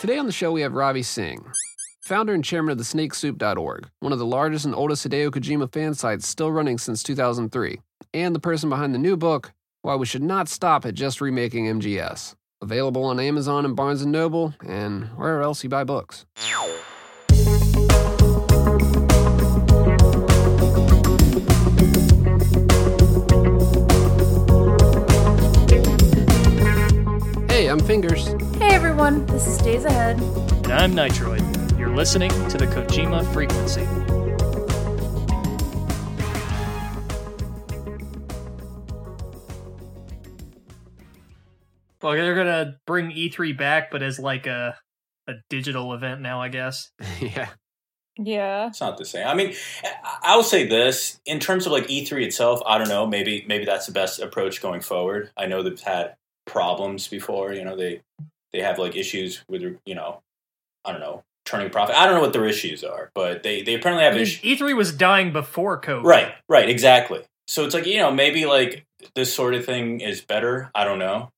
Today on the show, we have Ravi Singh, founder and chairman of the snakesoup.org, one of the largest and oldest Hideo Kojima fan sites still running since 2003, and the person behind the new book, Why We Should Not Stop at Just Remaking MGS. Available on Amazon and Barnes & Noble, and wherever else you buy books. Hey, I'm Fingers. Hey everyone, this is Days Ahead. And I'm Nitroid. You're listening to the Kojima Frequency. Well, they're gonna bring E3 back, but as like a a digital event now, I guess. yeah. Yeah. It's not the same. I mean, I- I'll say this in terms of like E3 itself. I don't know. Maybe maybe that's the best approach going forward. I know they've had problems before. You know, they they have like issues with you know, I don't know, turning profit. I don't know what their issues are, but they they apparently I have mean, issues. E3 was dying before COVID. Right, right, exactly. So it's like you know maybe like this sort of thing is better. I don't know,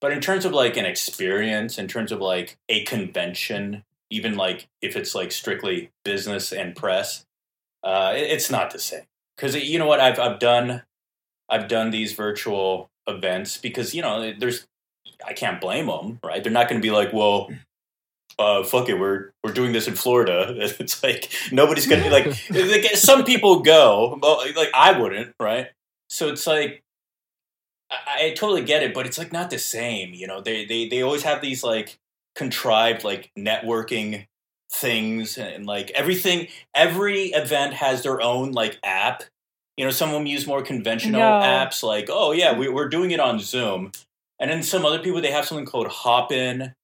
but in terms of like an experience, in terms of like a convention, even like if it's like strictly business and press, uh, it- it's not the same. Because you know what I've I've done, I've done these virtual events because you know there's I can't blame them, right? They're not going to be like, well. Uh, fuck it, we're we're doing this in Florida. It's like nobody's gonna like. like, Some people go, but, like I wouldn't, right? So it's like I, I totally get it, but it's like not the same. You know, they they they always have these like contrived like networking things and like everything. Every event has their own like app. You know, some of them use more conventional No. apps, like oh yeah, we, we're doing it on Zoom, and then some other people they have something called Hopin.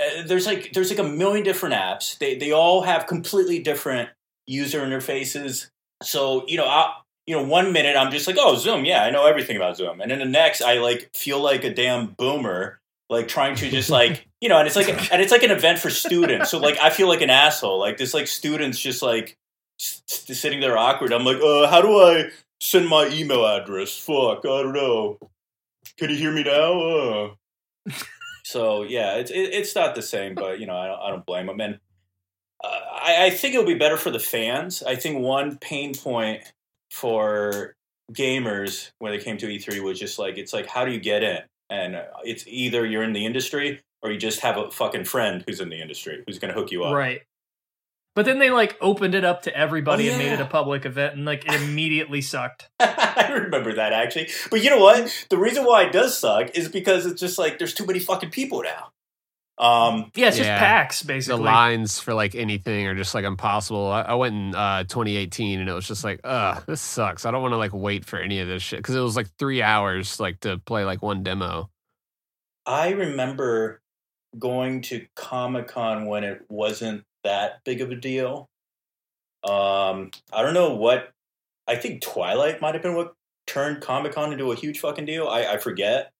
Uh, there's like there's like a million different apps. They they all have completely different user interfaces. So you know, I, you know, one minute I'm just like, oh, Zoom, yeah, I know everything about Zoom, and then the next I like feel like a damn boomer, like trying to just like you know, and it's like and it's like an event for students. So like I feel like an asshole. Like this like students just like sitting there awkward. I'm like, uh, how do I send my email address? Fuck, I don't know. Can you hear me now? Uh. So yeah, it's it, it's not the same, but you know I don't, I don't blame them, and uh, I, I think it'll be better for the fans. I think one pain point for gamers when it came to E3 was just like it's like how do you get in, and uh, it's either you're in the industry or you just have a fucking friend who's in the industry who's going to hook you up. Right. But then they like opened it up to everybody Oh, and made it a public event, and like it immediately sucked. I remember that actually, but you know what? The reason why it does suck is because it's just like there's too many fucking people now. Um, Yeah, it's just packs basically. The lines for like anything are just like impossible. I, I went in uh, 2018 and it was just like, ugh, this sucks. I don't want to like wait for any of this shit because it was like three hours like to play like one demo. I remember going to Comic Con when it wasn't that big of a deal. Um, I don't know what. I think Twilight might have been what turned Comic Con into a huge fucking deal. I, I forget.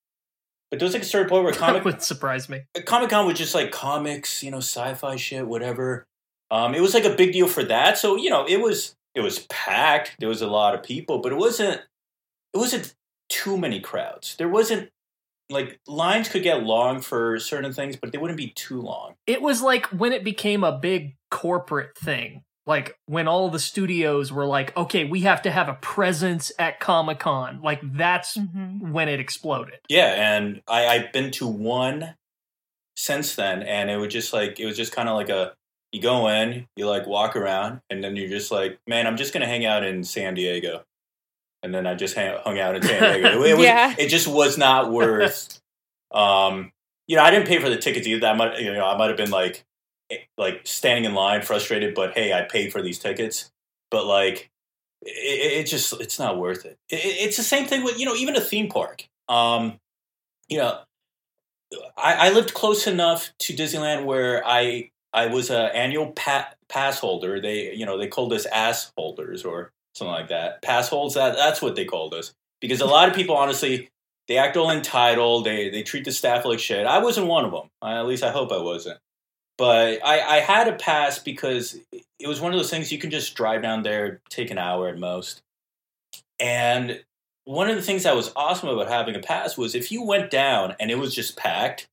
But there was like a certain point where Comic would surprise me. Comic Con was just like comics, you know, sci-fi shit, whatever. Um, it was like a big deal for that. So you know, it was it was packed. There was a lot of people, but it wasn't it wasn't too many crowds. There wasn't like lines could get long for certain things, but they wouldn't be too long. It was like when it became a big corporate thing. Like when all the studios were like, okay, we have to have a presence at Comic Con. Like that's Mm-hmm. when it exploded. Yeah, and I, I've been to one since then, and it was just like it was just kind of like a you go in, you like walk around, and then you're just like, man, I'm just gonna hang out in San Diego, and then I just hung out in San Diego. It, was, Yeah. it just was not worth. um, you know, I didn't pay for the tickets either. I might, you know, I might have been like, eh, like standing in line, frustrated, but hey, I paid for these tickets, but like. It, it just it's not worth it. it. It's the same thing with you know even a theme park. Um, you know, I, I lived close enough to Disneyland where I I was an annual pa- pass holder. They you know they called us ass holders or something like that. Pass holds that that's what they called us because a lot of people honestly they act all entitled. They they treat the staff like shit. I wasn't one of them. I, at least I hope I wasn't. But I, I had a pass because it was one of those things you can just drive down there, take an hour at most. And one of the things that was awesome about having a pass was if you went down and it was just packed,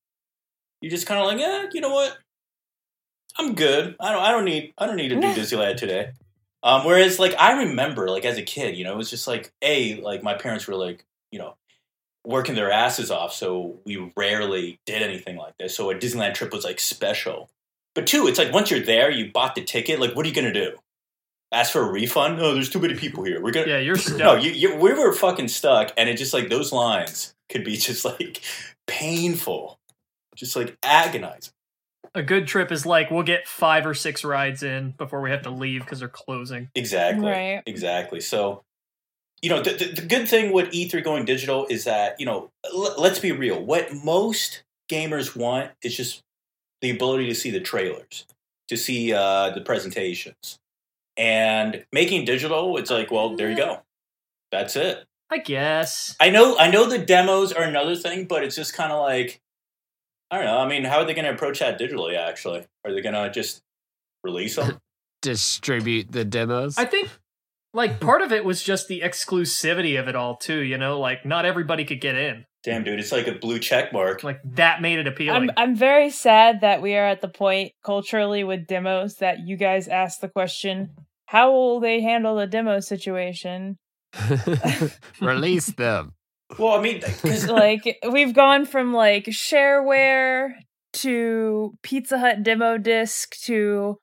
you're just kind of like, yeah, you know what? I'm good. I don't I don't need I don't need to do Disneyland today. Um, whereas like I remember like as a kid, you know, it was just like a like my parents were like you know working their asses off, so we rarely did anything like this. So a Disneyland trip was like special. But two, it's like once you're there, you bought the ticket. Like, what are you gonna do? Ask for a refund? Oh, there's too many people here. We're gonna Yeah, you're stuck. no, you, you, we were fucking stuck, and it just like those lines could be just like painful, just like agonizing. A good trip is like we'll get five or six rides in before we have to leave because they're closing. Exactly. Right. Exactly. So, you know, the, the, the good thing with E3 going digital is that, you know, l- let's be real. What most gamers want is just the ability to see the trailers, to see uh, the presentations. And making digital, it's like, well, there you go. That's it. I guess. I know I know the demos are another thing, but it's just kind of like I don't know. I mean, how are they going to approach that digitally actually? Are they going to just release them? Distribute the demos. I think like part of it was just the exclusivity of it all too, you know, like not everybody could get in. Damn, dude, it's like a blue check mark. Like that made it appealing. I'm I'm very sad that we are at the point culturally with demos that you guys asked the question, how will they handle the demo situation? Release them. Well, I mean, because like we've gone from like shareware to Pizza Hut demo disc to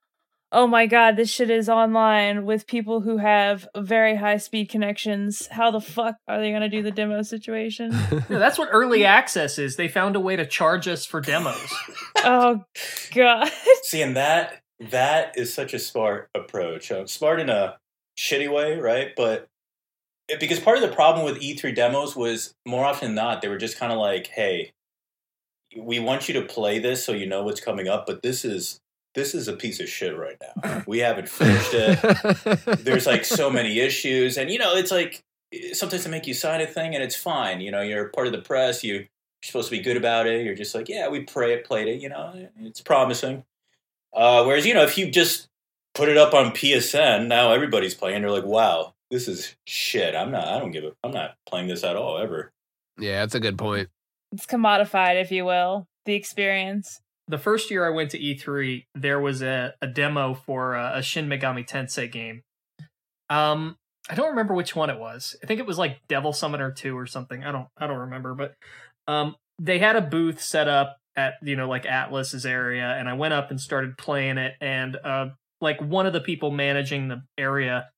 oh my god, this shit is online with people who have very high speed connections. How the fuck are they gonna do the demo situation? Yeah, that's what early access is. They found a way to charge us for demos. oh god. seeing that that is such a smart approach. Uh, smart in a shitty way, right? But it, because part of the problem with E3 demos was more often than not they were just kind of like, "Hey, we want you to play this so you know what's coming up, but this is this is a piece of shit right now. We haven't finished it. There's like so many issues, and you know, it's like sometimes they make you sign a thing, and it's fine. You know, you're part of the press. You, you're supposed to be good about it. You're just like, yeah, we pray it, played it. You know, it's promising. Uh, whereas, you know, if you just put it up on PSN, now everybody's playing. They're like, wow, this is shit. I'm not. I don't give a. I'm not playing this at all ever. yeah, that's a good point. It's commodified, if you will, the experience. the first year I went to E3, there was a, a demo for a, a Shin Megami Tensei game. Um, I don't remember which one it was. I think it was like Devil Summoner 2 or something. I don't I don't remember, but um they had a booth set up at you know like Atlus's area and I went up and started playing it and uh like one of the people managing the area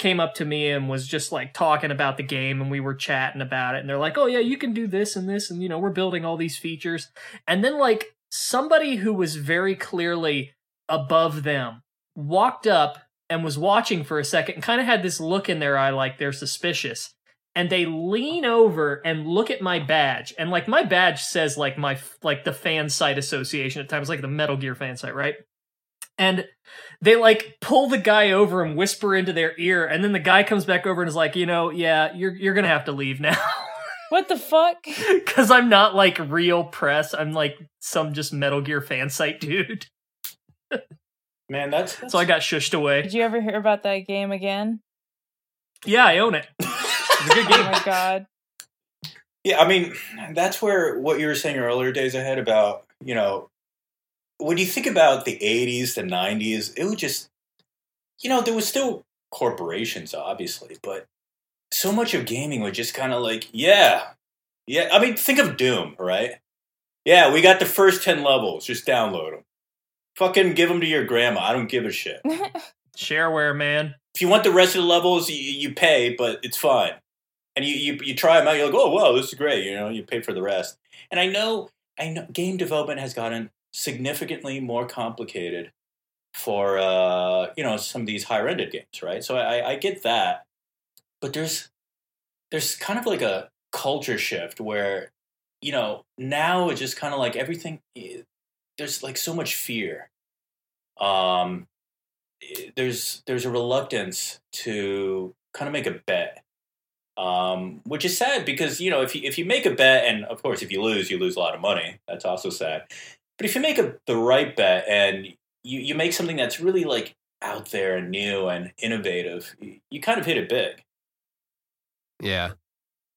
came up to me and was just like talking about the game and we were chatting about it and they're like, "Oh yeah, you can do this and this and you know, we're building all these features." And then like somebody who was very clearly above them walked up and was watching for a second and kind of had this look in their eye like they're suspicious and they lean over and look at my badge and like my badge says like my like the fan site association at times like the metal gear fan site right and they like pull the guy over and whisper into their ear and then the guy comes back over and is like you know yeah you're you're gonna have to leave now What the fuck? because i'm not like real press i'm like some just metal gear fan site dude Man, that's, that's so i got shushed away Did you ever hear about that game again? yeah i own it it's a good Oh my god. Yeah, I mean, that's where what you were saying earlier days ahead about, you know, when you think about the 80s, the 90s, it was just, you know, there was still corporations, obviously, but so much of gaming was just kind of like, yeah, yeah. I mean, think of Doom, right? Yeah, we got the first 10 levels, just download them. Fucking give them to your grandma. I don't give a shit. shareware man If you want the rest of the levels, you, you pay, but it's fine. And you, you you try them out, you're like, oh wow, this is great. You know, you pay for the rest. And I know, I know, game development has gotten significantly more complicated for uh, you know some of these higher ended games, right? So I, I get that, but there's there's kind of like a culture shift where you know now it's just kind of like everything. There's like so much fear. Um, there's there's a reluctance to kind of make a bet, um, which is sad because you know if you if you make a bet and of course if you lose you lose a lot of money. That's also sad. But if you make a, the right bet and you you make something that's really like out there and new and innovative, you, you kind of hit it big. Yeah.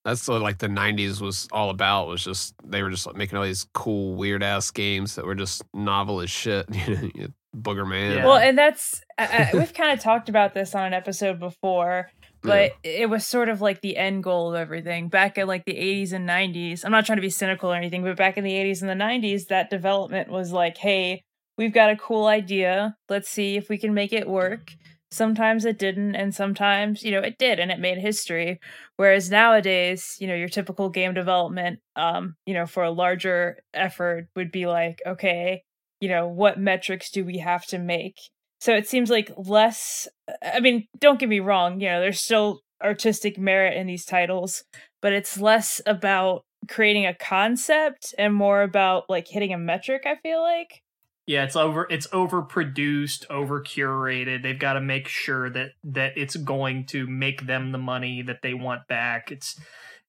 That's what like the '90s was all about. Was just they were just like, making all these cool, weird ass games that were just novel as shit. Boogerman. Yeah. Well, and that's I, I, we've kind of talked about this on an episode before, but it was sort of like the end goal of everything back in like the 80s and 90s. I'm not trying to be cynical or anything, but back in the 80s and the 90s, that development was like, hey, we've got a cool idea. Let's see if we can make it work. Sometimes it didn't, and sometimes, you know, it did and it made history. Whereas nowadays, you know, your typical game development, um, you know, for a larger effort would be like, okay, you know, what metrics do we have to make? So it seems like less I mean, don't get me wrong, you know, there's still artistic merit in these titles, but it's less about creating a concept and more about like hitting a metric, I feel like. Yeah, it's over it's overproduced, over curated. They've got to make sure that that it's going to make them the money that they want back. It's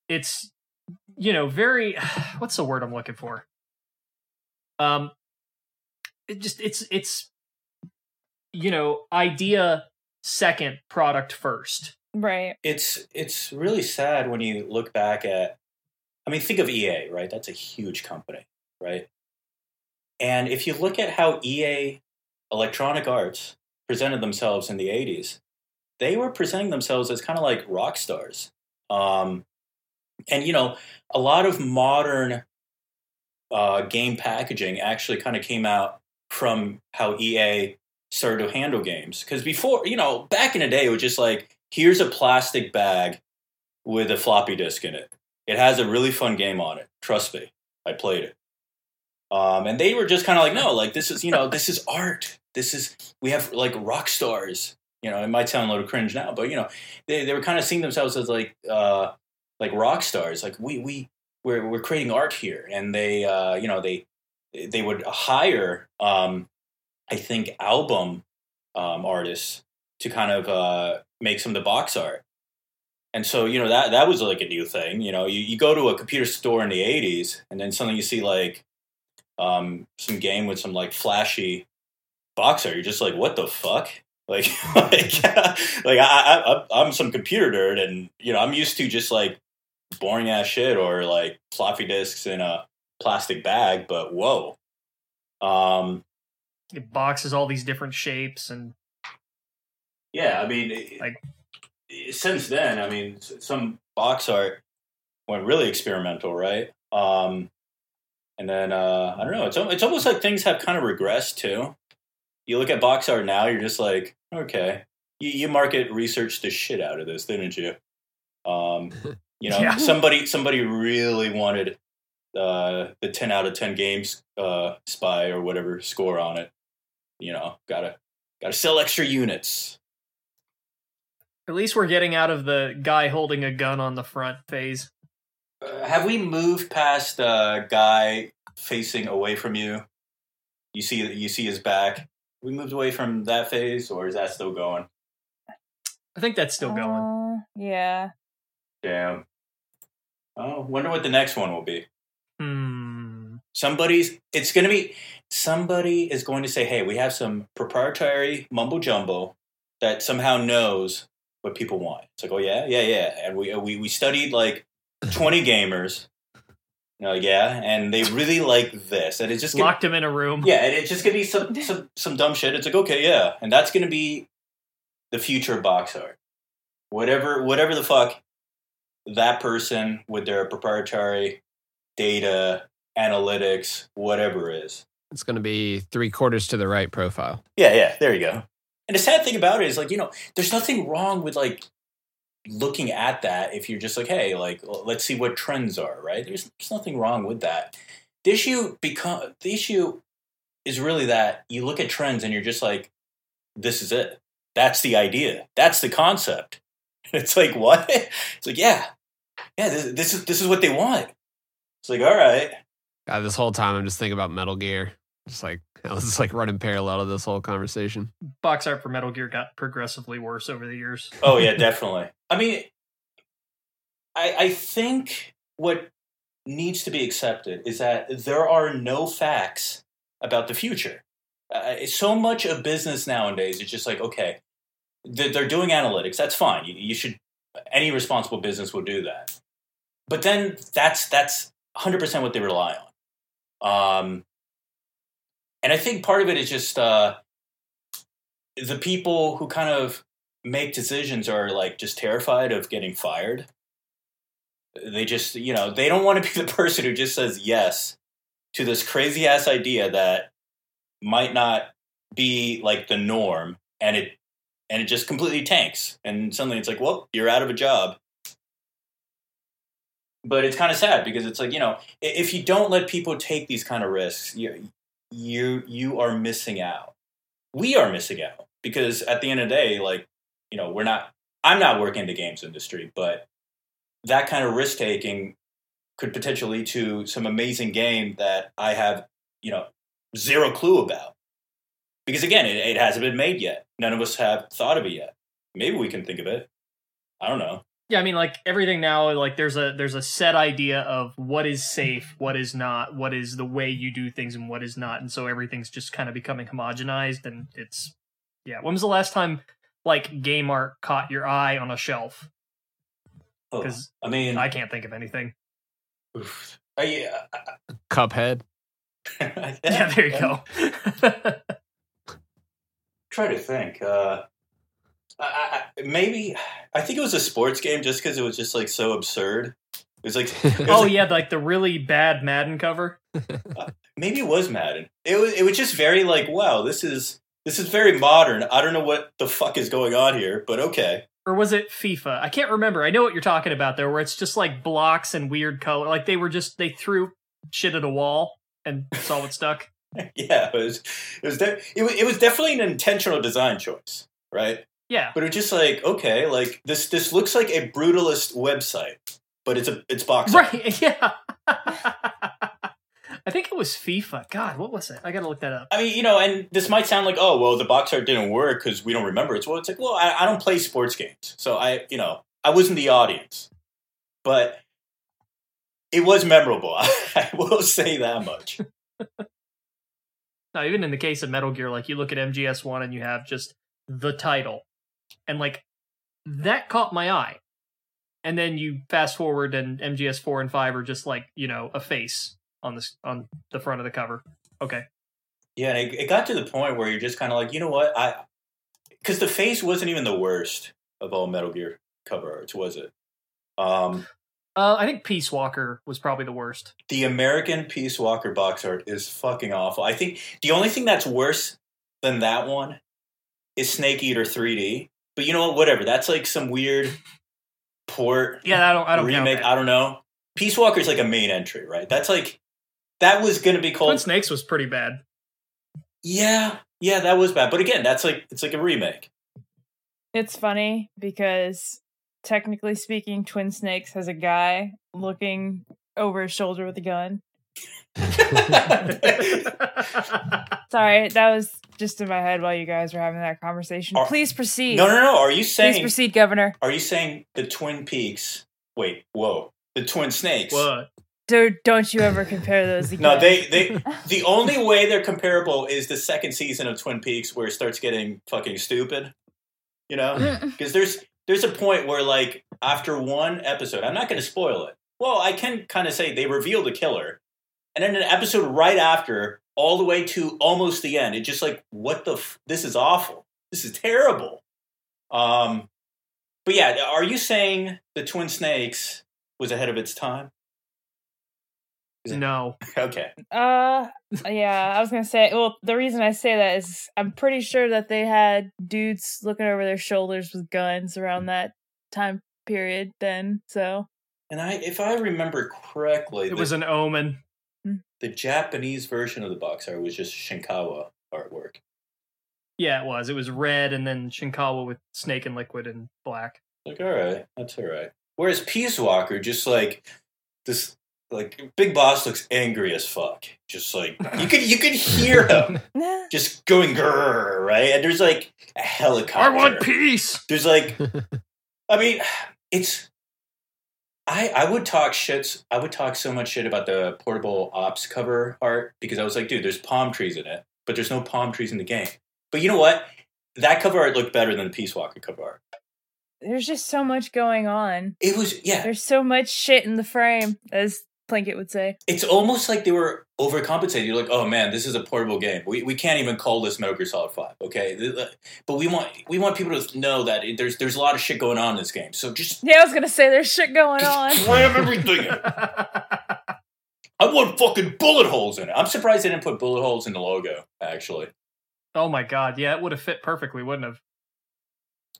it's you know, very what's the word I'm looking for? Um it just it's it's you know, idea second, product first. Right. It's it's really sad when you look back at I mean think of EA, right? That's a huge company, right? And if you look at how EA Electronic Arts presented themselves in the 80s, they were presenting themselves as kind of like rock stars. Um, and, you know, a lot of modern uh, game packaging actually kind of came out from how EA started to handle games. Because before, you know, back in the day, it was just like, here's a plastic bag with a floppy disk in it. It has a really fun game on it. Trust me, I played it. Um, and they were just kind of like, no, like this is, you know, this is art. This is, we have like rock stars. You know, it might sound a little cringe now, but you know, they, they were kind of seeing themselves as like, uh, like rock stars. Like we, we, we're, we're creating art here. And they, uh, you know, they, they would hire, um, I think, album um, artists to kind of uh, make some of the box art. And so, you know, that that was like a new thing. You know, you, you go to a computer store in the 80s and then suddenly you see like um, some game with some like flashy box art. You're just like, what the fuck? Like, like, like I, I, I'm some computer nerd and, you know, I'm used to just like boring ass shit or like floppy disks in a plastic bag, but whoa. Um, It boxes all these different shapes and Yeah, I mean, it- Like- since then, I mean, some box art went really experimental, right? Um, and then uh, I don't know. It's it's almost like things have kind of regressed too. You look at box art now, you're just like, okay, you, you market research the shit out of this, didn't you? Um, you know, Yeah. somebody somebody really wanted uh, the ten out of ten games uh, spy or whatever score on it. You know, gotta gotta sell extra units. at least we're getting out of the guy holding a gun on the front phase. Uh, have we moved past uh, guy facing away from you? You see, you see his back. We moved away from that phase, or is that still going? I think that's still going. Uh, yeah. Damn. Oh, wonder what the next one will be. Hmm. Somebody's. It's gonna be. Somebody is going to say, "Hey, we have some proprietary mumbo jumbo that somehow knows what people want." It's like, "Oh yeah, yeah, yeah," and we uh, we we studied like twenty gamers. You know, yeah, and they really like this, and it's just gonna, Locked him in a room. Yeah, and it's just gonna be some some some dumb shit. It's like okay, yeah, and that's gonna be the future of box art. Whatever whatever the fuck that person with their proprietary data analytics, whatever is. It's going to be three quarters to the right profile. Yeah, yeah, there you go. And the sad thing about it is like you know, there's nothing wrong with like looking at that if you're just like, hey, like let's see what trends are, right? There's there's nothing wrong with that. The issue become the issue is really that you look at trends and you're just like, this is it. That's the idea. That's the concept. It's like what? It's like yeah, yeah. This, this is this is what they want. It's like all right. God, this whole time I'm just thinking about Metal Gear. Just like I was just like running parallel to this whole conversation. Box art for Metal Gear got progressively worse over the years. Oh yeah, definitely. I mean, I I think what needs to be accepted is that there are no facts about the future. Uh, so much of business nowadays is just like okay, they're, they're doing analytics. That's fine. You, you should. Any responsible business will do that. but then that's that's 100% what they rely on. Um, and I think part of it is just uh, the people who kind of make decisions are like just terrified of getting fired. They just, you know, they don't want to be the person who just says yes to this crazy ass idea that might not be like the norm and it and it just completely tanks and suddenly it's like, well, you're out of a job. But it's kind of sad because it's like, you know, if you don't let people take these kind of risks, you you you are missing out. We are missing out because at the end of the day, like you know, we're not. I'm not working in the games industry, but that kind of risk taking could potentially lead to some amazing game that I have, you know, zero clue about. Because again, it, it hasn't been made yet. None of us have thought of it yet. Maybe we can think of it. I don't know. Yeah, I mean, like everything now, like there's a there's a set idea of what is safe, what is not, what is the way you do things, and what is not, and so everything's just kind of becoming homogenized, and it's yeah. When was the last time like game art caught your eye on a shelf? Oh, Because I mean, I can't think of anything. oof. I, Cuphead. uh, Yeah, there you go. Try to think. Uh, I, I, maybe I think it was a sports game just because it was just like so absurd. It was like, it was oh like- yeah, like the really bad Madden cover. Uh, maybe it was Madden. It was it was just very like, wow, this is this is very modern. I don't know what the fuck is going on here, but okay. Or was it FIFA? I can't remember. I know what you're talking about there, where it's just like blocks and weird color. Like they were just they threw shit at a wall and saw what stuck. yeah, it was it was de- it was it was definitely an intentional design choice, right? Yeah. But it was just like, okay, like this this looks like a brutalist website, but it's a it's box. Right. Yeah. I think it was FIFA. God, what was it? I gotta look that up. I mean, you know, and this might sound like, oh, well, the box art didn't work because we don't remember it. Well, it's like, well, I, I don't play sports games, so I, you know, I wasn't the audience, but it was memorable. I will say that much. now, even in the case of Metal Gear, like you look at MGS One and you have just the title, and like that caught my eye. And then you fast forward, and MGS Four and Five are just like you know a face on this on the front of the cover. Okay, Yeah, and it, it got to the point where you're just kind of like, you know what, I, because the face wasn't even the worst of all Metal Gear cover arts, was it? Um, uh, I think Peace Walker was probably the worst. the American Peace Walker box art is fucking awful. I think the only thing that's worse than that one is Snake Eater 3D. But you know what? Whatever. That's like some weird port Yeah, I don't. I don't remake. that. I don't know. Peace Walker is like a main entry, right? That's like that was going to be called. Twin. Snakes was pretty bad. Yeah, yeah, that was bad. But again, that's like it's like a remake. It's funny because technically speaking, Twin Snakes has a guy looking over his shoulder with a gun. Sorry, that was just in my head while you guys were having that conversation. Are- Please proceed. no, no, no. Are you saying? Please proceed, Governor. Are you saying the Twin Peaks? Wait, whoa, the Twin Snakes. what? Don't, don't you ever compare those again. No, they they the only way they're comparable is the second season of Twin Peaks where it starts getting fucking stupid. You know, mm. because there's there's a point where like after one episode, I'm not going to spoil it. Well, I can kind of say they reveal the killer, and then an episode right after, all the way to almost the end, it's just like what the f- this is awful. This is terrible. Um, but yeah, are you saying the Twin Snakes was ahead of its time? No. Okay. Uh, yeah, I was gonna say. Well, the reason I say that is I'm pretty sure that they had dudes looking over their shoulders with guns around that time period. Then, so And I, if I remember correctly, It the, was an omen. Mm. the Japanese version of the box art was just Shinkawa artwork. Yeah, it was. It was red and then Shinkawa with snake and liquid and black. Like, all right, that's all right. Whereas Peace Walker, just like this, like Big Boss looks angry as fuck. Just like you could, you could hear him just going grrr, right? And there's like a helicopter. I want peace. There's like, I mean, it's. I I would talk shits. I would talk so much shit about the portable ops cover art because I was like, dude, there's palm trees in it, but there's no palm trees in the game. But you know what? That cover art looked better than the Peace Walker cover art. there's just so much going on. It was yeah. There's so much shit in the frame, as Plinkett would say. It's almost like they were overcompensating. You're like, oh man, this is a portable game. We, we can't even call this Metal Gear Solid Five, okay? But we want we want people to know that there's there's a lot of shit going on in this game. So just Yeah, I was gonna say there's shit going on. slam everything. I want fucking bullet holes in it. I'm surprised they didn't put bullet holes in the logo. Actually, oh my god, yeah, it would have fit perfectly, wouldn't have?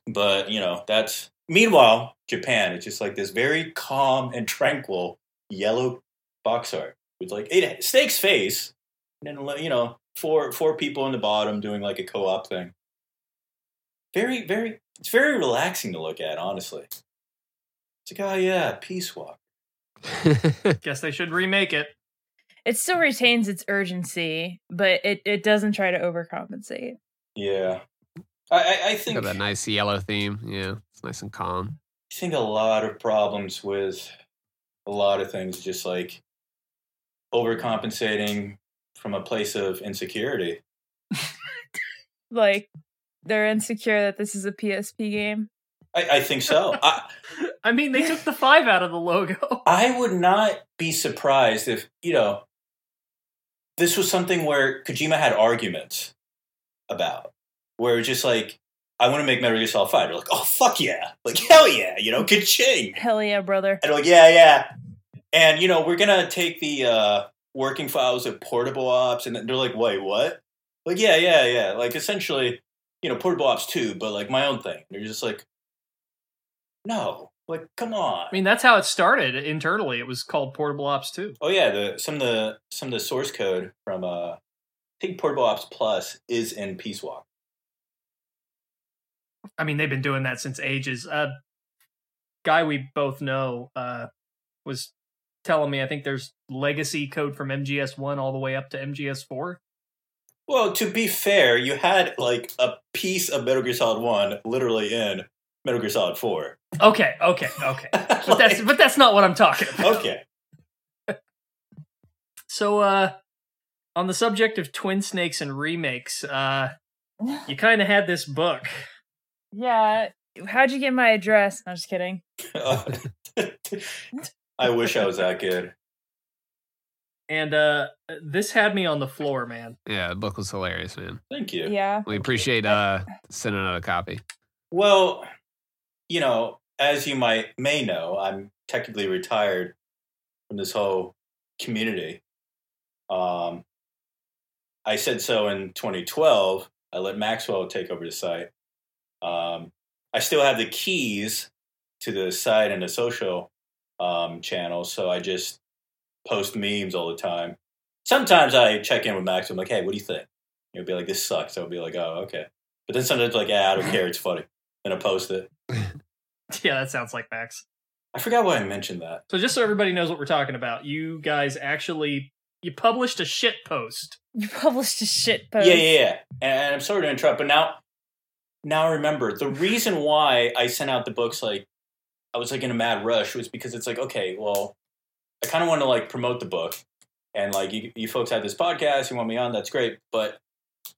but you know that's meanwhile Japan. It's just like this very calm and tranquil yellow box art with like it snake's face, and then you know four four people in the bottom doing like a co-op thing. Very very, it's very relaxing to look at. Honestly, it's like oh yeah, peace walk. Guess they should remake it. It still retains its urgency, but it, it doesn't try to overcompensate. Yeah, I I, I think Got that nice yellow theme. Yeah, it's nice and calm. I think a lot of problems with a lot of things just like overcompensating from a place of insecurity. Like they're insecure that this is a PSP game. I, I think so. I, I mean, they took the five out of the logo. I would not be surprised if, you know, this was something where Kojima had arguments about, where it's just like, I want to make Metal Gear Solid 5. They're like, oh, fuck yeah. Like, hell yeah, you know, ka-ching. Hell yeah, brother. And they're like, yeah, yeah. And, you know, we're going to take the uh, working files of Portable Ops. And they're like, wait, what? Like, yeah, yeah, yeah. Like, essentially, you know, Portable Ops 2, but like my own thing. They're just like, no. Like, come on. I mean, that's how it started internally. It was called Portable Ops 2. Oh yeah, the some of the some of the source code from uh I think Portable Ops Plus is in Peace Walk. I mean, they've been doing that since ages. Uh, guy we both know uh, was telling me I think there's legacy code from MGS one all the way up to MGS four. Well, to be fair, you had like a piece of Metal Gear Solid One literally in Metal Gear Solid Four. Okay, okay, okay. But that's but that's not what I'm talking about. okay. So, uh, on the subject of Twin Snakes and remakes, uh, you kind of had this book. Yeah. How'd you get my address? I'm just kidding. I wish I was that good. And uh, this had me on the floor, man. Yeah, the book was hilarious, man. Thank you. Yeah. We appreciate uh sending out a copy. Well, you know, as you might may know, I'm technically retired from this whole community. Um, I said so in 2012. I let Maxwell take over the site. Um, I still have the keys to the site and the social um, channels, so I just post memes all the time. Sometimes I check in with Max. I'm like, "Hey, what do you think?" He'll be like, "This sucks." I'll be like, "Oh, okay." But then sometimes like, "Yeah, I don't care. It's funny." And I post it. Yeah, that sounds like Max. I forgot why I mentioned that. So just so everybody knows what we're talking about, you guys actually you published a shit post. You published a shit post. Yeah, yeah, yeah. And I'm sorry to interrupt, but now, now remember the reason why I sent out the books like I was like in a mad rush was because it's like okay, well, I kind of want to like promote the book, and like you, you folks have this podcast, you want me on, that's great. But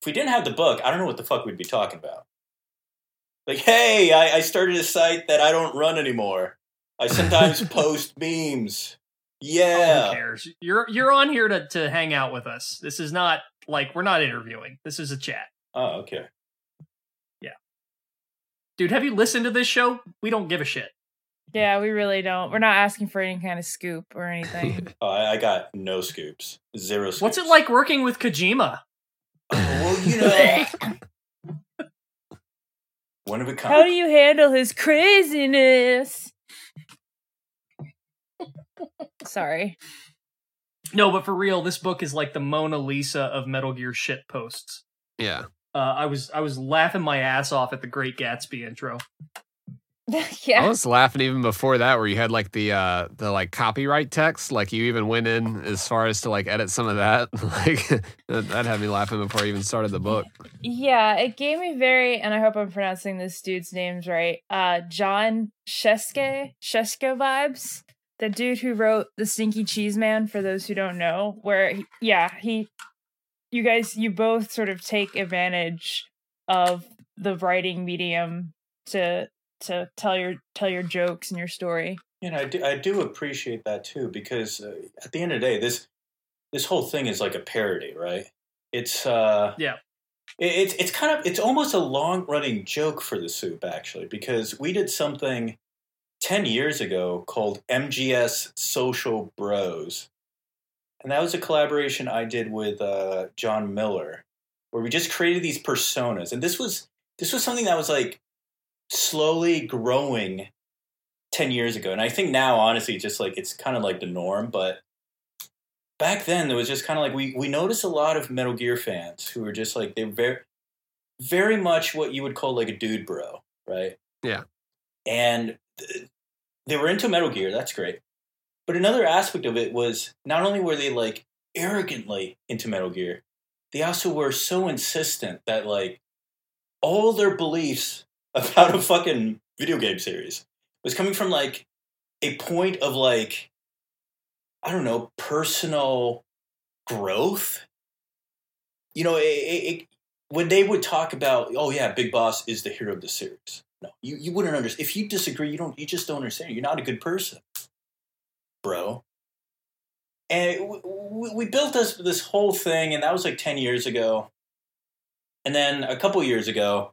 if we didn't have the book, I don't know what the fuck we'd be talking about. Like, hey, I, I started a site that I don't run anymore. I sometimes post memes. Yeah. Who Yeah. cares? You're you're on here to to hang out with us. This is not like we're not interviewing. This is a chat. Oh, okay. Dude, have you listened to this show? We don't give a shit. Yeah, we really don't. We're not asking for any kind of scoop or anything. Oh, I, I got no scoops. Zero scoops. What's it like working with Kojima? well, you know, one of a kind. How do you handle his craziness? Sorry. No, but for real, this book is like the Mona Lisa of Metal Gear shit posts. Yeah. Uh, I was I was laughing my ass off at the Great Gatsby intro. Yeah. I was laughing even before that where you had like the uh the like copyright text. Like you even went in as far as to like edit some of that. like that, that had me laughing before I even started the book. Yeah, it gave me very, and I hope I'm pronouncing this dude's names right. Uh, Jon Scieszka, Scieszka vibes. The dude who wrote The Stinky Cheese Man, for those who don't know, where, he, yeah, he, you guys, you both sort of take advantage of the writing medium to to tell your tell your jokes and your story. You know, I do, I do appreciate that too because uh, at the end of the day, this this whole thing is like a parody, right? It's uh, Yeah. it- it's it's kind of it's almost a long running joke for the soup actually because we did something ten years ago called MGS Social Bros, and that was a collaboration I did with uh, John Miller, where we just created these personas, and this was this was something that was like slowly growing 10 years ago. And i think now honestly just like it's kind of like the norm but back then there was just kind of like we we noticed a lot of metal gear fans who were just like they're very very much what you would call like a dude bro right? Yeah. and th- they were into metal gear that's great but another aspect of it was not only were they like arrogantly into metal gear they also were so insistent that like all their beliefs about a fucking video game series was coming from like a point of like I don't know personal growth. You know, it, it, it, when they would talk about, oh yeah, Big Boss is the hero of the series. No, you, you wouldn't understand. If you disagree, you don't. You just don't understand. You're not a good person, bro. And we, we, built this this whole thing, and that was like ten years ago. And then a couple years ago,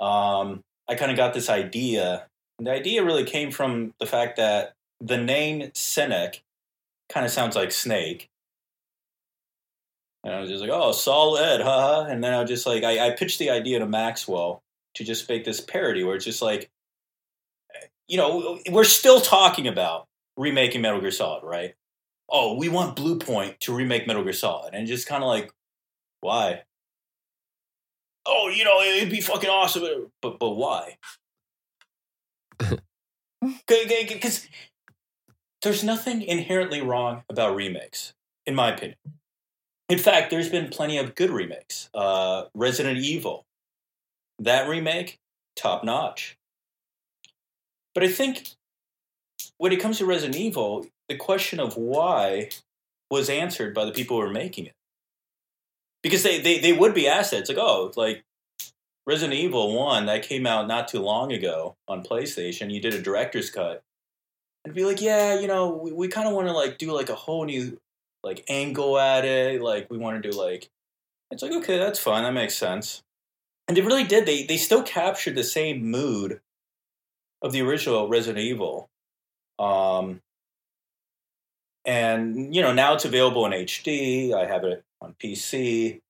um, I kind of got this idea. And the idea really came from the fact that the name Sinek kind of sounds like snake. And I was just like, oh, Saul solid, huh? And then I was just like, I, I pitched the idea to Maxwell to just make this parody where it's just like, you know, we're still talking about remaking Metal Gear Solid, right? Oh, we want Bluepoint to remake Metal Gear Solid. And just kind of like, why? Oh, you know, it'd be fucking awesome. But, but why? Because there's nothing inherently wrong about remakes, in my opinion. In fact, there's been plenty of good remakes. Uh, Resident Evil, that remake, top notch. But I think when it comes to Resident Evil, the question of why was answered by the people who were making it. Because they, they, they would be asked that. It's like, oh, like Resident Evil 1 that came out not too long ago on PlayStation, you did a director's cut. And be like, yeah, you know, we, we kind of want to like do like a whole new like angle at it. Like we want to do like it's like, okay, that's fine, that makes sense. And they really did. They they still captured the same mood of the original Resident Evil. Um and you know, now it's available in HD. I have it on PC.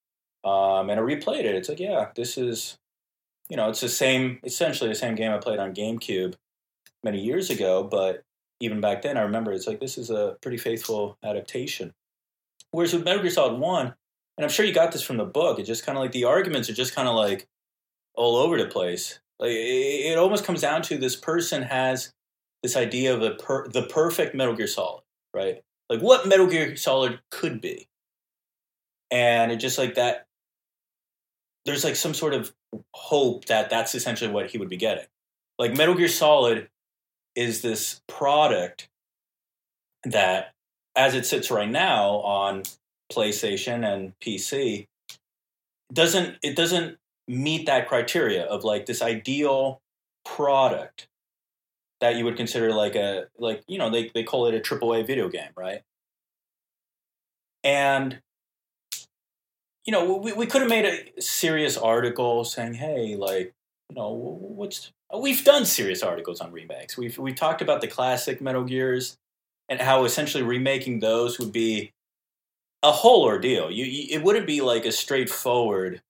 Um, and I replayed it. It's like, yeah, this is, you know, it's the same, essentially the same game I played on GameCube many years ago. But even back then, I remember it's like this is a pretty faithful adaptation. Whereas with Metal Gear Solid One, and I'm sure you got this from the book, it's just kind of like the arguments are just kind of like all over the place. Like it, it almost comes down to this person has this idea of a per, the perfect Metal Gear Solid, right? Like what Metal Gear Solid could be, and it just like that there's like some sort of hope that that's essentially what he would be getting. Like Metal Gear Solid is this product that, as it sits right now on PlayStation and PC, doesn't it doesn't meet that criteria of like this ideal product that you would consider like a like you know they they call it a AAA video game, right? And you know, we, we could have made a serious article saying, hey, like, you know, what's. We've done serious articles on remakes. We've, we talked about the classic Metal Gears and how essentially remaking those would be a whole ordeal. You, you It wouldn't be like a straightforward,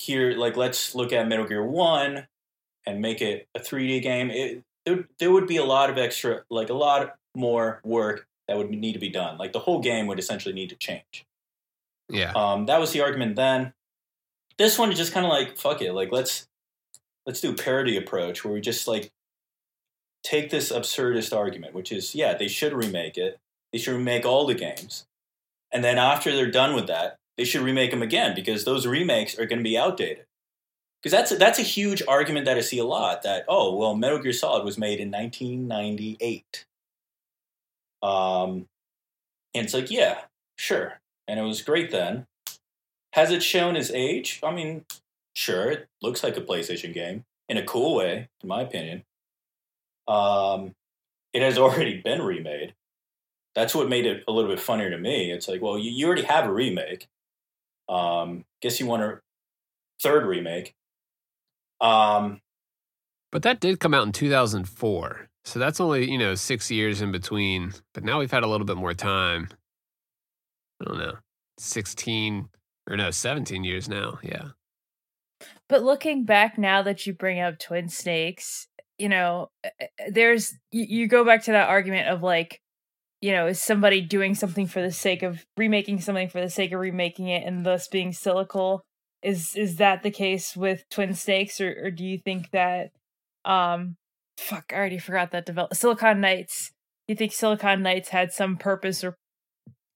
here, like, let's look at Metal Gear 1 and make it a 3D game. It, there, there would be a lot of extra, like, a lot more work that would need to be done. Like, the whole game would essentially need to change. Yeah. Um, that was the argument then. This one is just kind of like fuck it. Like let's let's do a parody approach where we just like take this absurdist argument, which is yeah, they should remake it. They should remake all the games, and then after they're done with that, they should remake them again because those remakes are going to be outdated. Because that's a, that's a huge argument that I see a lot. That oh well, Metal Gear Solid was made in 1998. Um, and it's like yeah, sure, and it was great then. Has it shown its age? I mean, sure, it looks like a PlayStation game. in a cool way, in my opinion. Um, it has already been remade. That's what made it a little bit funnier to me. It's like, well, you, you already have a remake. Um, guess you want a third remake. Um, But that did come out in 2004. So that's only, you know, six years in between. But now we've had a little bit more time. I don't know, 16 or no, 17 years now. Yeah. But looking back now that you bring up Twin Snakes, you know, eh, eh, there's you, you go back to that argument of like, you know, is somebody doing something for the sake of remaking something for the sake of remaking it and thus being cyclical? Is is that the case with Twin Snakes, or, or do you think that um fuck, I already forgot that develop Silicon Knights. You think Silicon Knights had some purpose or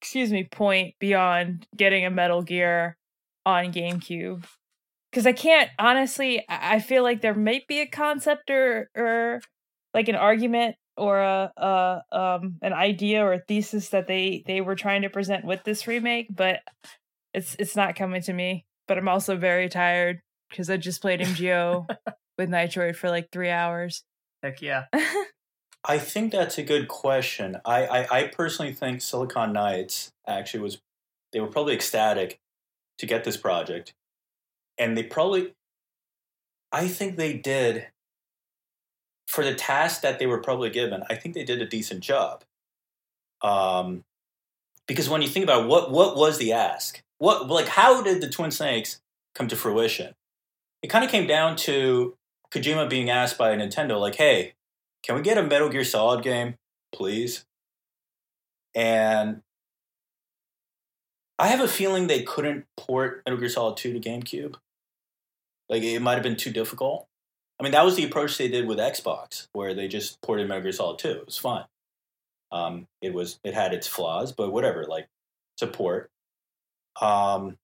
excuse me, point beyond getting a Metal Gear on GameCube? because I can't honestly. I feel like there might be a concept or or like an argument or a, a um an idea or a thesis that they they were trying to present with this remake, but it's it's not coming to me. But I'm also very tired because I just played MGO with Nitroid for like three hours. Heck yeah. I think that's a good question. I, I, I personally think Silicon Knights actually was they were probably ecstatic to get this project. And they probably I think they did for the task that they were probably given, I think they did a decent job. Um because when you think about it, what what was the ask? What like how did the Twin Snakes come to fruition? It kind of came down to Kojima being asked by Nintendo, like, hey, can we get a Metal Gear Solid game, please? And I have a feeling they couldn't port Metal Gear Solid 2 to GameCube. Like it might have been too difficult. I mean, that was the approach they did with Xbox, where they just ported Metal Gear Solid 2. It was fine. Um, it was it had its flaws, but whatever, like support. Um,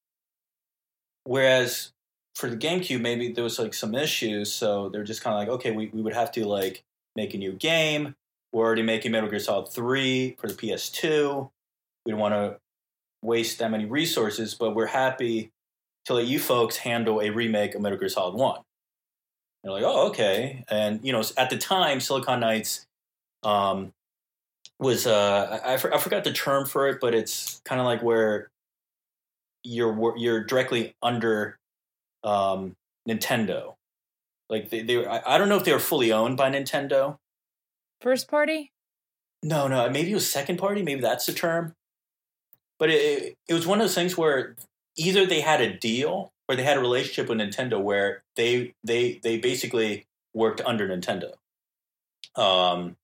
whereas for the GameCube, maybe there was like some issues, so they're just kind of like, okay, we, we would have to like make a new game. We're already making Metal Gear Solid 3 for the PS2. We don't want to waste that many resources, but we're happy to let you folks handle a remake of Metal Gear Solid 1. They're like, oh, okay. And, you know, at the time, Silicon Knights um, was, uh, I, I forgot the term for it, but it's kind of like where you're, you're directly under um, Nintendo. Like they, they I, I don't know if they were fully owned by Nintendo. First party? No, no, maybe it was second party. Maybe that's the term. But it, it, it was one of those things where either they had a deal or they had a relationship with Nintendo where they they they basically worked under Nintendo. Um,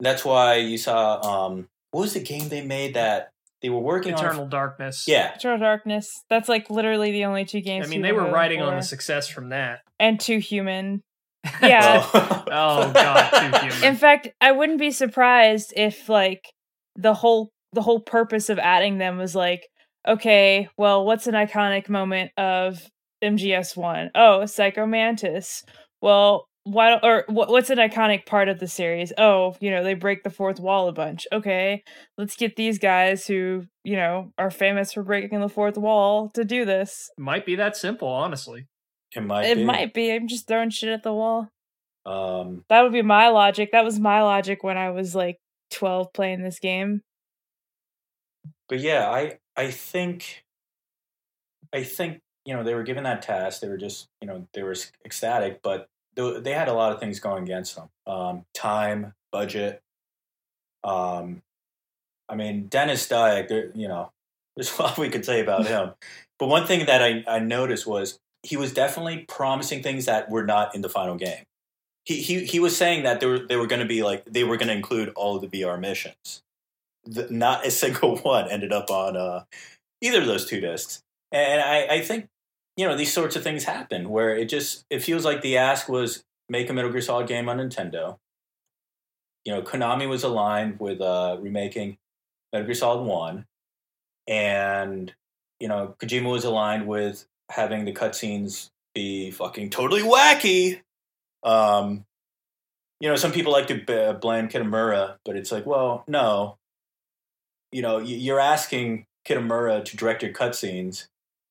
that's why you saw um, what was the game they made that they were working on Eternal on? Darkness. Yeah, Eternal Darkness. That's like literally the only two games. I mean, they were wrote riding on the success from that. and Too Human. Yeah. Oh, Oh, God, too human. In fact, I wouldn't be surprised if like the whole the whole purpose of adding them was like, okay, well, what's an iconic moment of MGS one? Oh, Psycho Mantis. Well, why or what, what's an iconic part of the series? Oh, you know, they break the fourth wall a bunch. Okay, let's get these guys who you know are famous for breaking the fourth wall to do this. Might be that simple, honestly. it might. it be. might be. I'm just throwing shit at the wall. Um, That would be my logic. That was my logic when I was like 12 playing this game. but yeah, I I think I think you know they were given that task. They were just you know they were ecstatic, but they, had a lot of things going against them. Um, time, budget. Um, I mean, Denis Dyack. You know, there's a lot we could say about him. But one thing that I, I noticed was he was definitely promising things that were not in the final game. He he he was saying that they were they were going to be like they were going to include all of the VR missions. The, not a single one ended up on uh, either of those two discs. And I, I think you know these sorts of things happen where it just it feels like the ask was make a Metal Gear Solid game on Nintendo. You know, Konami was aligned with uh, remaking Metal Gear Solid One, and you know Kojima was aligned with having the cutscenes be fucking totally wacky. Um, you know, some people like to b- blame Kitamura, but it's like, well, no. You know, you're asking Kitamura to direct your cutscenes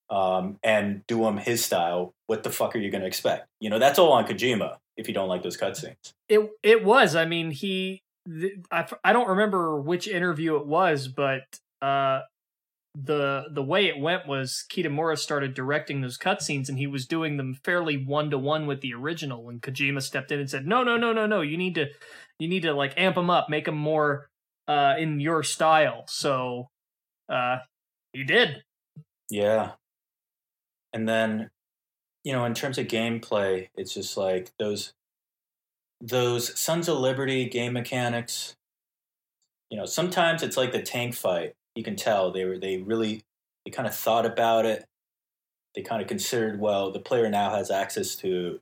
um, and do them his style, what the fuck are you going to expect? You know, that's all on Kojima if you don't like those cutscenes. It it was. I mean, he. The, I I don't remember which interview it was, but uh, the the way it went was Kitamura started directing those cutscenes, and he was doing them fairly one to one with the original. And Kojima stepped in and said, "No, no, no, no, no. You need to you need to like amp them up, make them more uh, in your style." So uh, he did. Yeah. And then, you know, in terms of gameplay, it's just like those those Sons of Liberty game mechanics. You know, sometimes it's like the tank fight. You can tell they were they really they kind of thought about it. They kind of considered, well, the player now has access to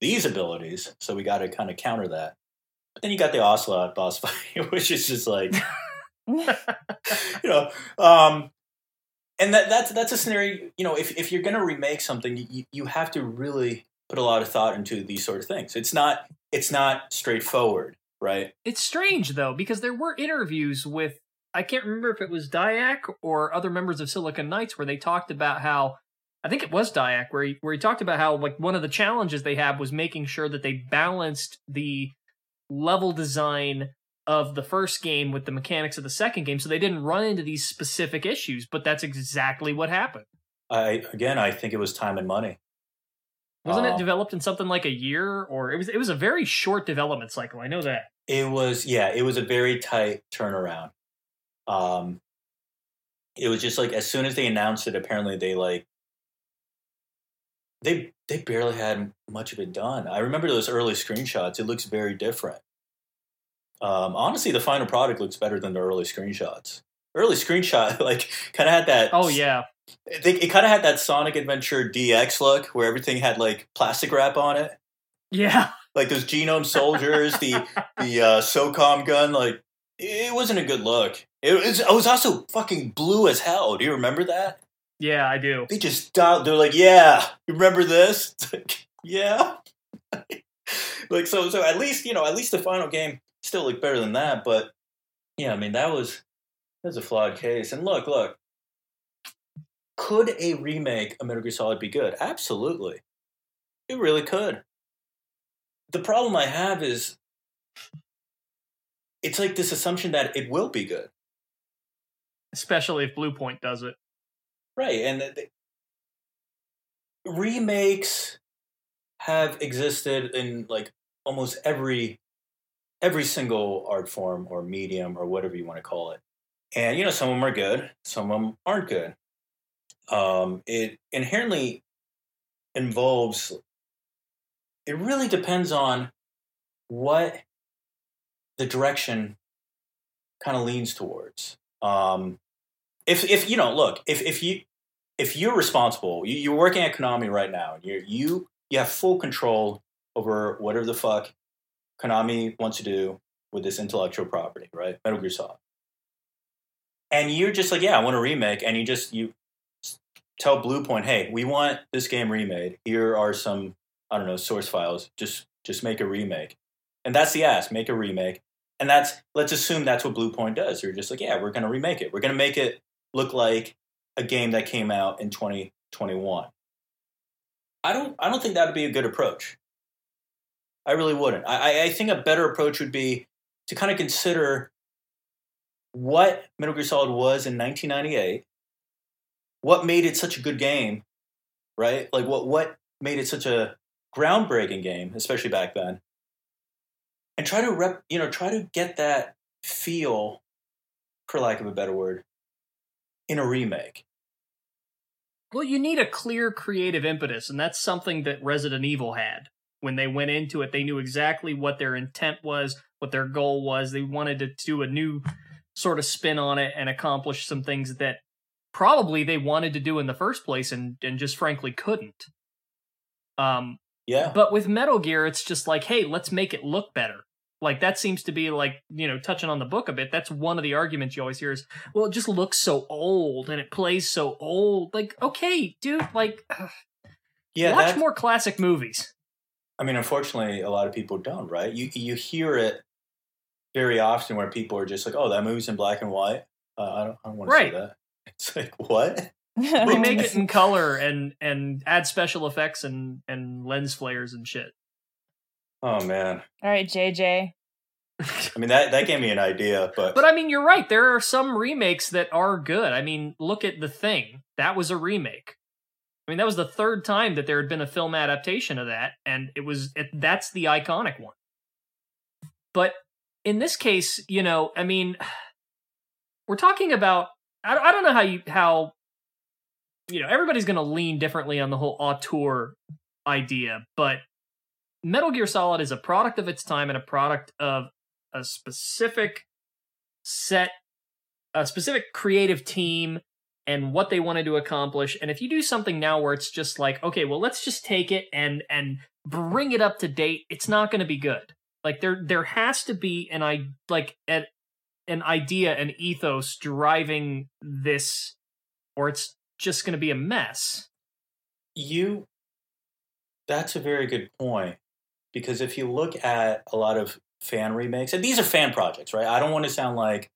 these abilities, so we got to kind of counter that. But then you got the Ocelot boss fight, which is just like, you know, um, and that that's that's a scenario. You know, if if you're going to remake something, you you have to really put a lot of thought into these sort of things. It's not it's not straightforward, right? It's strange though because there were interviews with I can't remember if it was Dyack or other members of Silicon Knights where they talked about how I think it was Dyack where he where he talked about how like one of the challenges they had was making sure that they balanced the level design of the first game with the mechanics of the second game so they didn't run into these specific issues but that's exactly what happened I again, I think it was time and money. wasn't Uh, it developed in something like a year or it was it was a very short development cycle i know that It was yeah, it was a very tight turnaround. Um, it was just like as soon as they announced it, apparently they like they they barely had much of it done. I remember those early screenshots. It looks very different. Um, honestly, the final product looks better than the early screenshots. Early screenshot like kind of had that. oh yeah it, it kind of had that Sonic Adventure DX look where everything had like plastic wrap on it yeah like those genome soldiers, the the uh, SOCOM gun, like it wasn't a good look. It was. It was also fucking blue as hell. Do you remember that? yeah i do They just dialed. They're like, yeah, you remember this? Like, yeah. like so. So at least you know, at least the final game still look better than that. But yeah, I mean that was that was a flawed case. And look, look. Could a remake of Metal Gear Solid be good? Absolutely. It really could the problem I have is it's like this assumption that it will be good, especially if Bluepoint does it right? And remakes have existed in like almost every every single art form or medium or whatever you want to call it. And you know, some of them are good, some of them aren't good. Um, it inherently involves. It really depends on what the direction kind of leans towards. Um, if if you know, look, if if you if you're responsible, you, you're working at Konami right now. And You you you have full control over whatever the fuck Konami wants to do with this intellectual property, right? Metal Gear Solid. And you're just like, yeah, I want a remake, and you just you tell Bluepoint, hey, we want this game remade. Here are some I don't know source files. Just just make a remake, and that's the ask. Make a remake, and that's let's assume that's what Bluepoint does. They're just like, yeah, we're gonna remake it. We're gonna make it look like a game that came out in 2021. I don't I don't think that would be a good approach. I really wouldn't. I, I- think a better approach would be to kind of consider what Metal Gear Solid was in 1998, what made it such a good game, right? Like what what made it such a groundbreaking game, especially back then, and try to rep, you know, try to get that feel, for lack of a better word, in a remake. Well, you need a clear creative impetus, and that's something that Resident Evil had. When they went into it, they knew exactly what their intent was, what their goal was. They wanted to do a new sort of spin on it and accomplish some things that probably they wanted to do in the first place and, and just frankly couldn't. Um, Yeah, but with Metal Gear, it's just like, hey, let's make it look better. Like that seems to be like, you know, touching on the book a bit. That's one of the arguments you always hear is, well, it just looks so old and it plays so old. Like, okay, dude, like yeah. watch more classic movies. I mean, unfortunately, a lot of people don't, right? You you hear it very often where people are just like, "Oh, that movie's in black and white." Uh, I don't, I don't want to Right. see that. It's like what? we make it in color and and add special effects and and lens flares and shit. Oh man. All right, JJ. I mean that that gave me an idea, but But I mean, you're right. There are some remakes that are good. I mean, look at The Thing. That was a remake. I mean, that was the third time that there had been a film adaptation of that, and it was it, that's the iconic one. But in this case, you know, I mean, we're talking about. I, I don't know how you how you know everybody's going to lean differently on the whole auteur idea, but Metal Gear Solid is a product of its time and a product of a specific set, a specific creative team and what they wanted to accomplish. And if you do something now where it's just like, okay, well, let's just take it and and bring it up to date, it's not going to be good. Like there there has to be an I like an, an idea, an ethos driving this, or it's just going to be a mess. you that's a very good point because if you look at a lot of fan remakes and these are fan projects right i don't want to sound like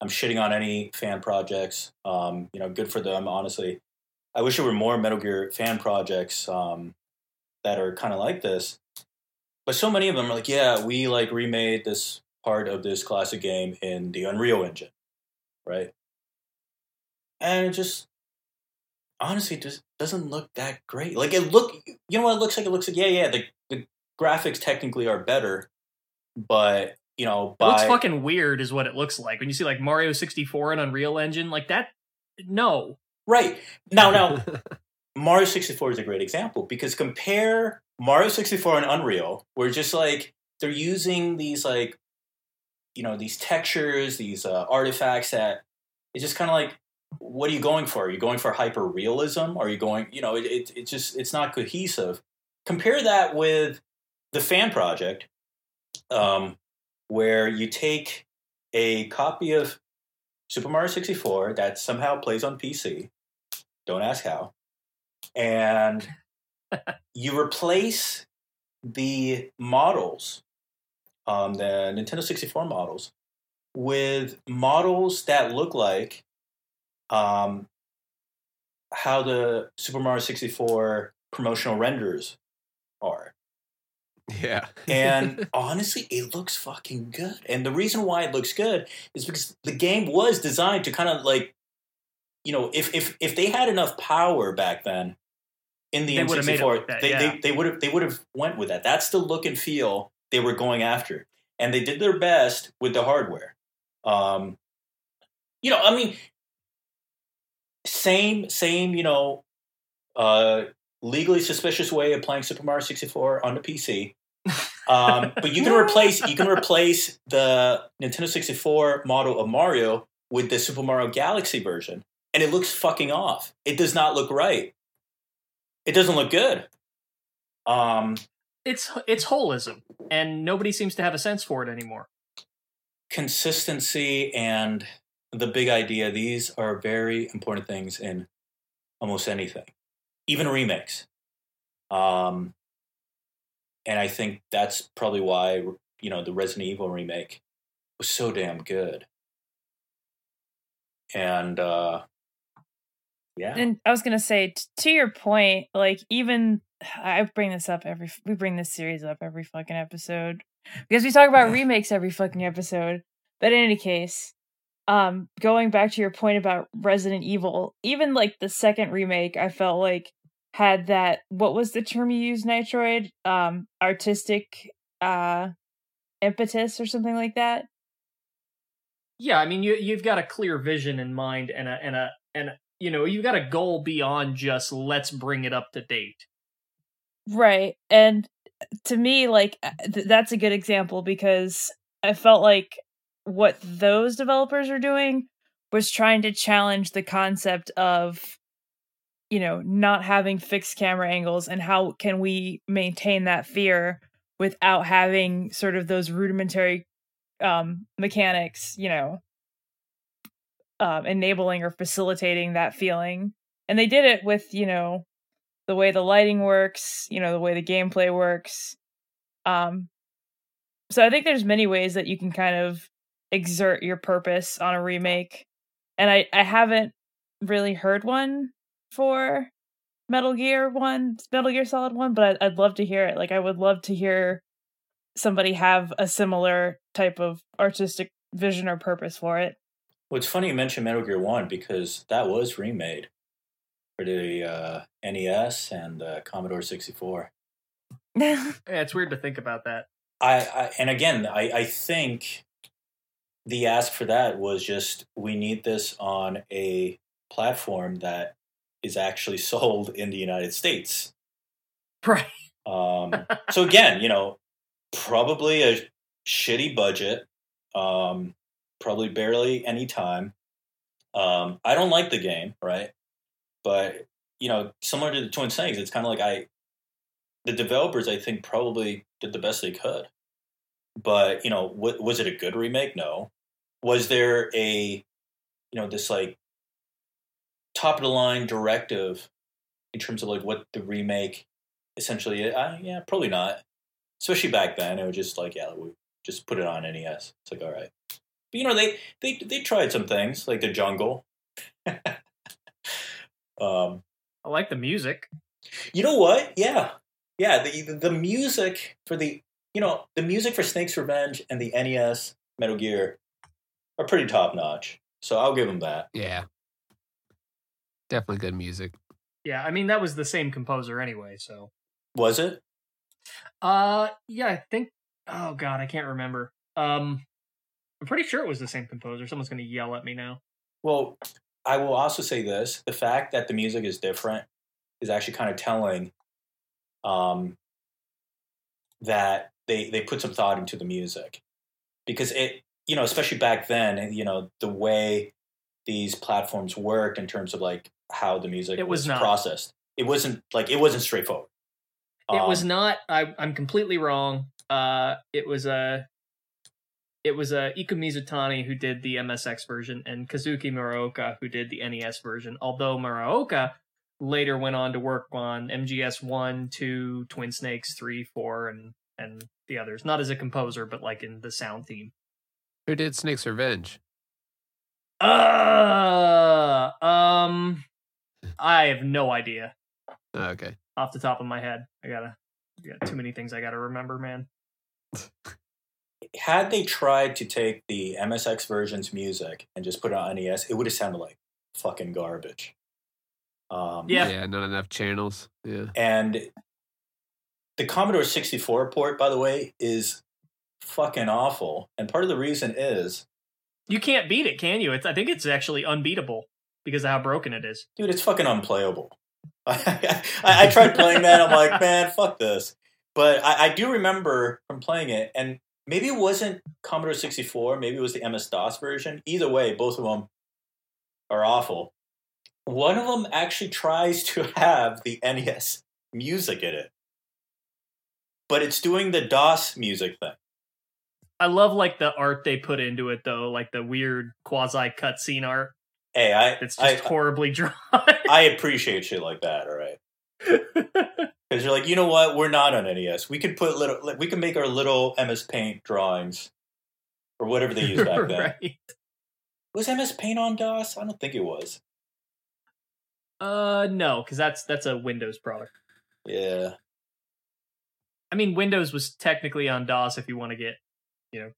i'm shitting on any fan projects um, you know good for them honestly i wish there were more metal gear fan projects um, that are kind of like this but so many of them are like yeah we like remade this part of this classic game in the unreal engine right and it just honestly just doesn't look that great. Like it look, you know what it looks like? It looks like yeah, yeah. The the graphics technically are better, but you know, It looks fucking weird, is what it looks like when you see like Mario sixty four and Unreal Engine like that. No, right now now Mario sixty four is a great example because compare Mario sixty four and Unreal, where just like they're using these like you know these textures, these uh, artifacts that it's just kind of like what are you going for? Are you going for hyper realism? Are you going, you know, it, it, it just, it's not cohesive. Compare that with the fan project, um, where you take a copy of Super Mario 64 that somehow plays on PC. Don't ask how. And you replace the models, um, the Nintendo 64 models, with models that look like um, how the Super Mario 64 promotional renders. Yeah. And honestly, it looks fucking good. And the reason why it looks good is because the game was designed to kind of like, you know, if if if they had enough power back then in the They would've made it N64, like that, they, yeah. they they would have they would have went with that. That's the look and feel they were going after, and they did their best with the hardware. Um, you know, I mean, same same you know, uh, legally suspicious way of playing Super Mario 64 on the PC. Um, but you can replace you can replace the Nintendo 64 model of Mario with the Super Mario Galaxy version, and it looks fucking off. It does not look right. It doesn't look good. Um, it's it's holism, and nobody seems to have a sense for it anymore. consistency and the big idea these are very important things in almost anything even remakes um and i think that's probably why you know the resident evil remake was so damn good. And uh yeah. And I was gonna say, t- to your point, like even I bring this up every we bring this series up every fucking episode. Because we talk about remakes every fucking episode. But in any case, um, going back to your point about Resident Evil, even like the second remake, I felt like had that what was the term you used, Nitroid? Um, artistic uh impetus or something like that. Yeah, I mean you you've got a clear vision in mind and a and a and you know you've got a goal beyond just let's bring it up to date. Right. And to me, like, uh, th- that's a good example because I felt like what those developers are doing was trying to challenge the concept of, you know, not having fixed camera angles and how can we maintain that fear without having sort of those rudimentary um, mechanics, you know, um, enabling or facilitating that feeling. And they did it with, you know, the way the lighting works, you know, the way the gameplay works. Um so I think there's many ways that you can kind of exert your purpose on a remake. And I I haven't really heard one for Metal Gear One, Metal Gear Solid One, but I'd, I'd love to hear it. Like, I would love to hear somebody have a similar type of artistic vision or purpose for it. Well, it's funny you mentioned Metal Gear One because that was remade for the uh, NES and the Commodore sixty four. Yeah, it's weird to think about that. I, I and again, I, I think the ask for that was just we need this on a platform that is actually sold in the United States. Right. Um, so again, you know, probably a shitty budget, um, probably barely any time. Um, I don't like the game, right? But you know, similar to the Twin Snakes, it's kind of like I, the developers, I think probably did the best they could. But you know, w- was it a good remake? No. Was there a, you know, this like top of the line directive in terms of like what the remake essentially? Uh, yeah, probably not. Especially back then, it was just like yeah, we just put it on NES. It's like all right. But you know, they they they tried some things like the jungle. um, I like the music. You know what? Yeah, yeah. The, the the music for the you know the music for Snake's Revenge and the NES Metal Gear are pretty top notch. So I'll give them that. Yeah, definitely good music. Yeah, I mean that was the same composer anyway. So was it? Uh, yeah, I think. Oh God, I can't remember. Um, I'm pretty sure it was the same composer. Someone's going to yell at me now. Well, I will also say this: the fact that the music is different is actually kind of telling. Um, that they they put some thought into the music, because it you know especially back then you know the way these platforms worked in terms of like how the music it was, was processed. It wasn't like it wasn't straightforward. It um, was not. I, I'm completely wrong. Uh, it was a it was uh, Iku Mizutani who did the MSX version and Kazuki Muraoka who did the NES version. Although Muraoka later went on to work on MGS 1, 2, Twin Snakes 3, 4, and, and the others. Not as a composer, but like in the sound theme. Who did Snake's Revenge? Uh, um, I have no idea. Oh, okay. Off the top of my head, I gotta, got too many things I gotta remember, man. had they tried to take the MSX version's music and just put it on NES, it would have sounded like fucking garbage. Um, yeah, yeah, not enough channels. Yeah, and the Commodore 64 port, by the way, is fucking awful. And part of the reason is you can't beat it, can you? It's, I think it's actually unbeatable because of how broken it is. Dude, it's fucking unplayable. I, I, I, tried playing that. I'm like, man, fuck this. But I, I do remember from playing it, and maybe it wasn't Commodore 64, maybe it was the MS DOS version. Either way, both of them are awful. One of them actually tries to have the NES music in it, but it's doing the DOS music thing. I love like the art they put into it though, like the weird quasi cutscene art. Hey, I it's just I, horribly drawn. I appreciate shit like that. All right. Because you're like, you know what? We're not on NES. We could put little, we can make our little MS Paint drawings, or whatever they used back then. right. Was MS Paint on DOS? I don't think it was. Uh, no, because that's that's a Windows product. Yeah. I mean, Windows was technically on DOS if you want to get, you know,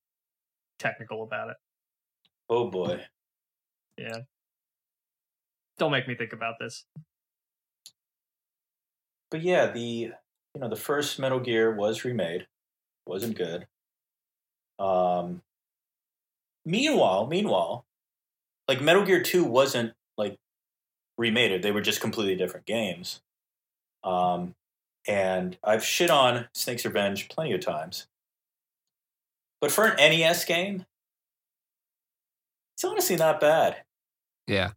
technical about it. Oh boy. Yeah. Don't make me think about this but yeah, the you know the first Metal Gear was remade, wasn't good. Um, meanwhile, meanwhile, like Metal Gear Two wasn't like remade; they were just completely different games. Um, and I've shit on Snake's Revenge plenty of times, but for an NES game, it's honestly not bad. Yeah.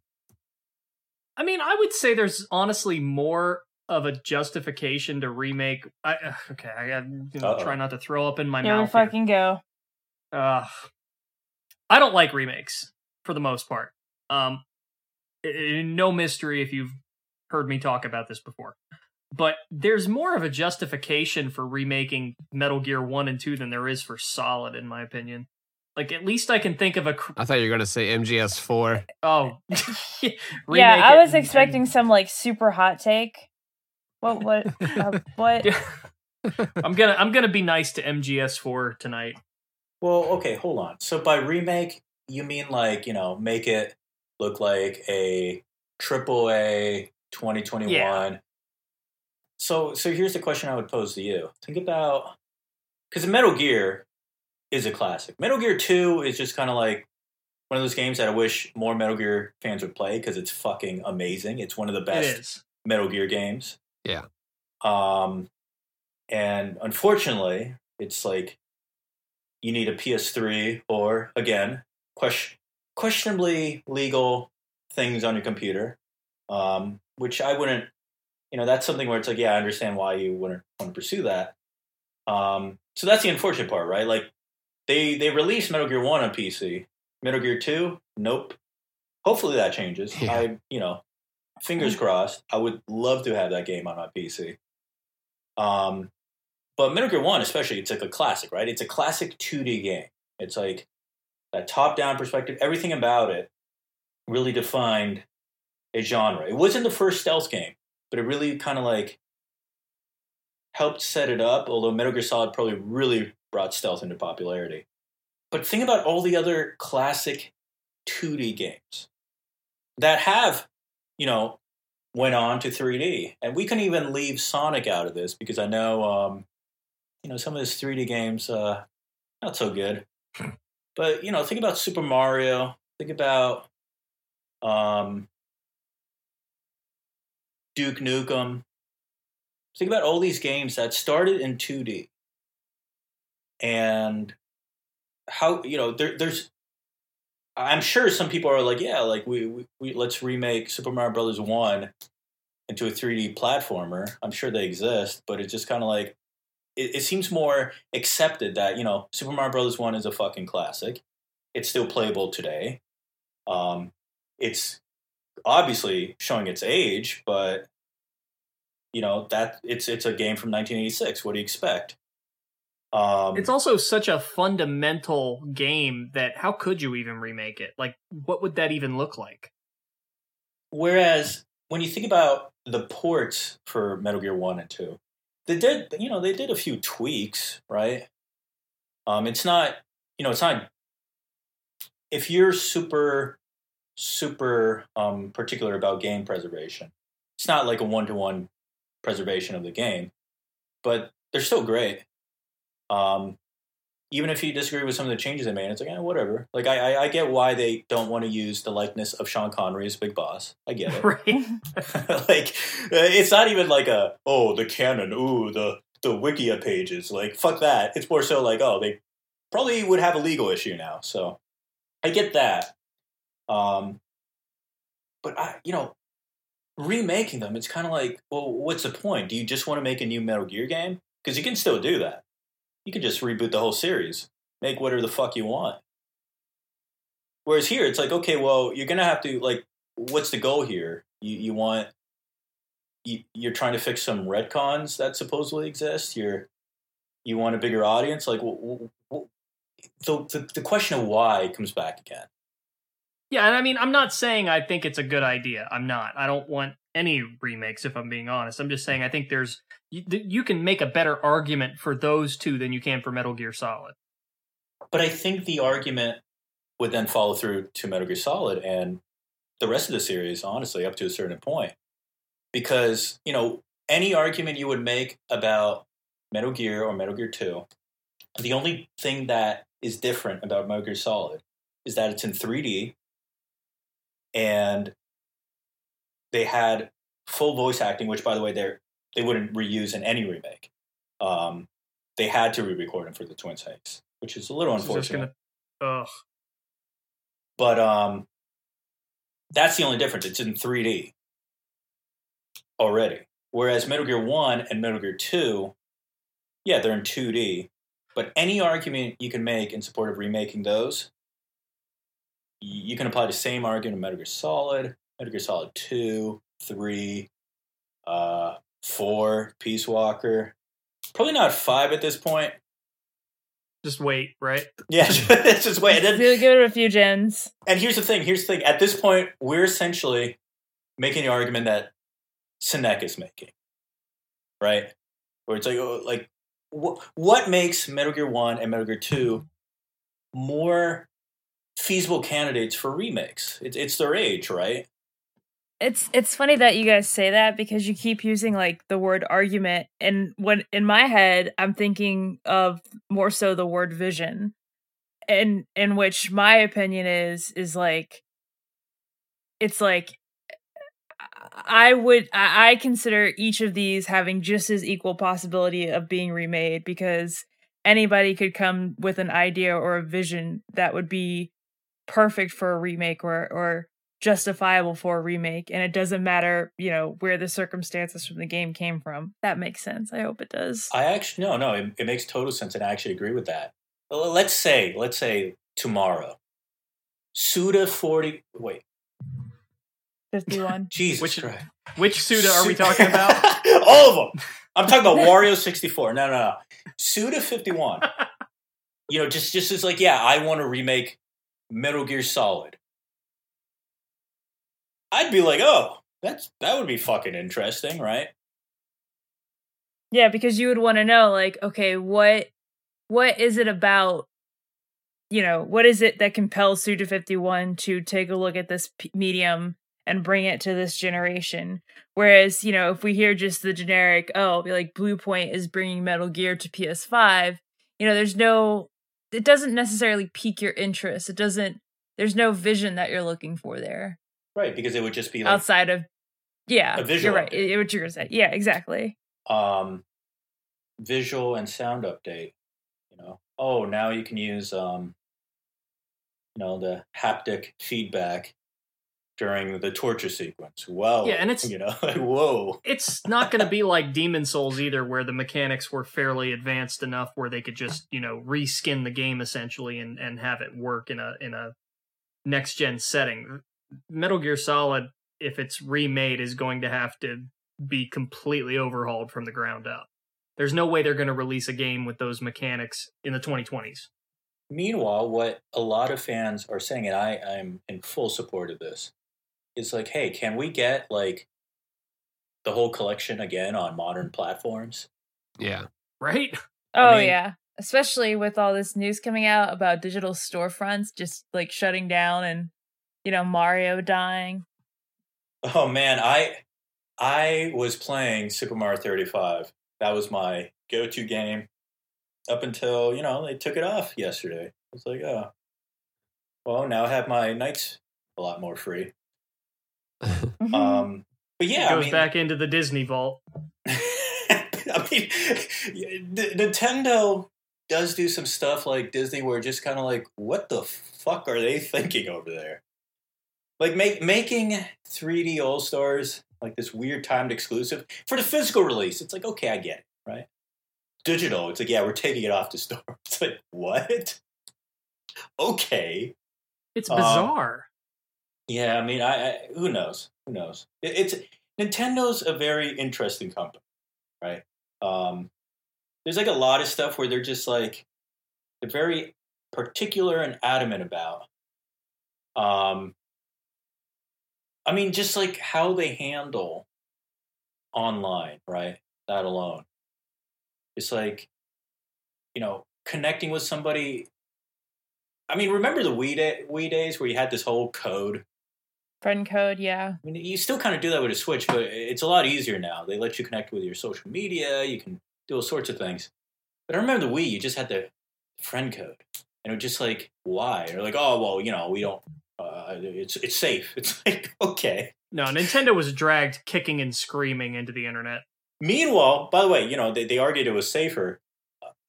I mean, I would say there's honestly more of a justification to remake. I okay, I you know, try not to throw up in my Here mouth. Here we fucking go. Uh, I don't like remakes for the most part. Um, it, no mystery if you've heard me talk about this before. But there's more of a justification for remaking Metal Gear 1 and 2 than there is for Solid, in my opinion. Like at least I can think of a. Cr- I thought you were going to say MGS4. oh, yeah, Remake I was and- expecting some like super hot take. What? What? uh, what? I'm gonna I'm gonna be nice to MGS4 tonight. Well, okay, hold on. So by remake, you mean like, you know, make it look like a triple A 2021. So so here's the question I would pose to you. Think about cuz Metal Gear is a classic. Metal Gear 2 is just kind of like one of those games that I wish more Metal Gear fans would play cuz it's fucking amazing. It's one of the best. Metal Gear games. Yeah. Um, and unfortunately, it's like you need a PS3 or again, question, questionably legal things on your computer. Um, which I wouldn't, you know, that's something where it's like, yeah, I understand why you wouldn't want to pursue that. Um, so that's the unfortunate part, right? Like they they released Metal Gear One on PC. Metal Gear Two, nope. Hopefully that changes. Yeah. I, you know, fingers crossed. I would love to have that game on my PC. Um, but Metal Gear One, especially, it's like a classic, right? It's a classic 2D game. It's like that top-down perspective. Everything about it really defined a genre. It wasn't the first stealth game, but it really kind of like helped set it up. Although Metal Gear Solid probably really brought stealth into popularity. But think about all the other classic 2D games that have, you know, went on to 3D. And we can even leave Sonic out of this because I know, um, you know, some of his 3D games, uh, not so good. but, you know, think about Super Mario. Think about um, Duke Nukem. Think about all these games that started in 2D. And how, you know, there, there's I'm sure some people are like, yeah, like we, we, we let's remake Super Mario Brothers one into a 3D platformer. I'm sure they exist, but it's just kind of like it, it seems more accepted that you know Super Mario Brothers one is a fucking classic. It's still playable today. Um, it's obviously showing its age, but you know that it's it's a game from 1986. What do you expect? Um, It's also such a fundamental game that how could you even remake it? Like, what would that even look like? Whereas when you think about the ports for Metal Gear One and Two, they did you know they did a few tweaks, right? Um, it's not you know it's not if you're super super um, particular about game preservation, it's not like a one to one preservation of the game, but they're still great. Um, even if you disagree with some of the changes they made, it's like, eh, whatever. Like, I, I, I get why they don't want to use the likeness of Sean Connery as Big Boss. I get it. Right? like, uh, it's not even like a, oh, the canon, ooh, the, the Wikia pages. Like, fuck that. It's more so like, oh, they probably would have a legal issue now. So I get that. Um, but I, you know, remaking them, it's kind of like, well, what's the point? Do you just want to make a new Metal Gear game? Because you can still do that. You could just reboot the whole series, make whatever the fuck you want. Whereas here, it's like, okay, well, you're gonna have to like, what's the goal here? You you want you, you're trying to fix some retcons that supposedly exist. You're you want a bigger audience. Like, w- w- the, the the question of why comes back again. Yeah, and I mean, I'm not saying I think it's a good idea. I'm not. I don't want any remakes, if I'm being honest. I'm just saying I think there's you, you can make a better argument for those two than you can for Metal Gear Solid. But I think the argument would then follow through to Metal Gear Solid and the rest of the series, honestly, up to a certain point. Because, you know, any argument you would make about Metal Gear or Metal Gear 2, the only thing that is different about Metal Gear Solid is that it's in 3D and they had full voice acting, which, by the way, they're, they wouldn't reuse in any remake. Um, they had to re-record them for the Twin Snakes, which is a little This unfortunate. gonna-. But um, that's the only difference. It's in 3D already. Whereas Metal Gear 1 and Metal Gear 2, yeah, they're in 2D. But any argument you can make in support of remaking those, you can apply the same argument to Metal Gear Solid, Metal Gear Solid 2, 3, uh, 4, Peace Walker. Probably not 5 at this point. Just wait, right? Yeah, it's just wait. And, then, Give give it a few gens. and here's the thing. Here's the thing. At this point, we're essentially making the argument that Sinek is making, right? Where it's like, oh, like, wh- what makes Metal Gear One and Metal Gear Two more feasible candidates for remakes? It's it's their age, right? It's it's funny that you guys say that because you keep using like the word argument and when in my head I'm thinking of more so the word vision. And in which my opinion is is like it's like I would I consider each of these having just as equal possibility of being remade because anybody could come with an idea or a vision that would be perfect for a remake or or justifiable for a remake and it doesn't matter you know where the circumstances from the game came from that makes sense i hope it does I actually no, no. It, it makes total sense, and I actually agree with that. Well, Let's say, let's say tomorrow, Suda forty. Wait, 51 Jesus Which- Christ. Which Suda are we talking about? All of them. I'm talking about Wario 64. No, no, no. Suda 51. you know, just just as like, yeah, I want to remake Metal Gear Solid. I'd be like, oh, that's that would be fucking interesting, right? yeah because you would want to know like okay what what is it about you know what is it that compels suda 51 to take a look at this p- medium and bring it to this generation whereas you know if we hear just the generic oh like Bluepoint is bringing metal gear to ps5 you know there's no it doesn't necessarily pique your interest it doesn't there's no vision that you're looking for there Right, because it would just be like outside of yeah a visual you're right update. it, what you're gonna say yeah exactly um visual and sound update, you know. Oh, now you can use um you know, the haptic feedback during the torture sequence. Well, Yeah, and it's- you know, like whoa. it's not going to be like Demon Souls either, where the mechanics were fairly advanced enough where they could just you know reskin the game essentially and and have it work in a in a next gen setting. Metal Gear Solid, if it's remade, is going to have to be completely overhauled from the ground up. There's no way they're going to release a game with those mechanics in the 2020s. Meanwhile, what a lot of fans are saying, and I, I'm in full support of this, is like, hey, can we get like the whole collection again on modern platforms? Yeah. Right? Oh mean- yeah. Especially with all this news coming out about digital storefronts just like shutting down and you know Mario dying. Oh man, I I was playing Super Mario 35. That was my go-to game up until, you know, they took it off yesterday. I was like, oh. Well, now I have my nights a lot more free. Mhm. Um but yeah, it I goes mean, back into the Disney vault. I mean, Nintendo does do some stuff like Disney where just kind of like, what the fuck are they thinking over there? Like make making 3D All Stars like this weird timed exclusive for the physical release. It's like, okay, I get it, right? Digital, it's like, yeah, we're taking it off the store. It's like, what? Okay. It's Um, bizarre. Yeah, I mean, I, I who knows? Who knows? It, it's Nintendo's a very interesting company, right? Um, there's like a lot of stuff where they're just like they're very particular and adamant about. Um, I mean, just like how they handle online, right? That alone, it's like you know connecting with somebody. I mean, remember the Wii, day, Wii days where you had this whole code Friend code, yeah. I mean, you still kind of do that with a Switch, but it's a lot easier now. They let you connect with your social media. You can do all sorts of things. But I remember the Wii, you just had the friend code, and it was just like, why? Or like, oh, well, you know, we don't. Uh, it's it's safe. It's like okay. No, Nintendo was dragged kicking and screaming into the internet. Meanwhile, by the way, you know, they, they argued it was safer.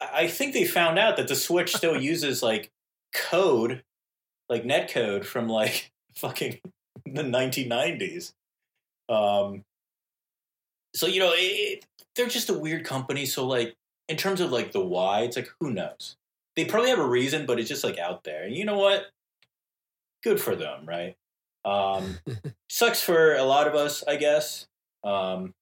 I I think they found out that the Switch still uses like code, like net code from like fucking the 1990s. Um, so you know, it, it, they're just a weird company. So like, in terms of like the why, it's like who knows? They probably have a reason, but it's just like out there. And you know what? Good for them, right? Um, sucks for a lot of us, I guess. Um,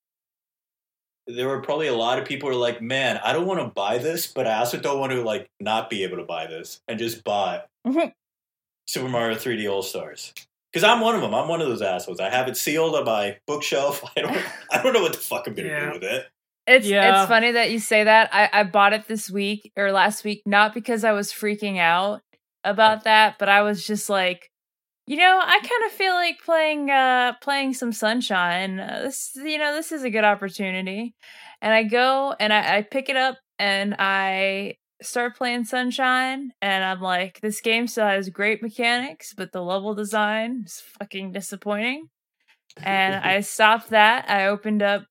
there were probably a lot of people who are like, man, I don't want to buy this, but I also don't want to like not be able to buy this and just buy Super Mario 3D All Stars. Because I'm one of them. I'm one of those assholes. I have it sealed on my bookshelf. I don't. I don't know what the fuck I'm gonna Yeah. do with it. It's Yeah. it's funny that you say that. I, I bought it this week or last week, not because I was freaking out about that, but I was just like, you know, I kind of feel like playing uh playing some Sunshine. Uh, this you know, this is a good opportunity. And I go and I, I pick it up and I start playing Sunshine and I'm like, this game still has great mechanics, but the level design is fucking disappointing. And I stopped that. I opened up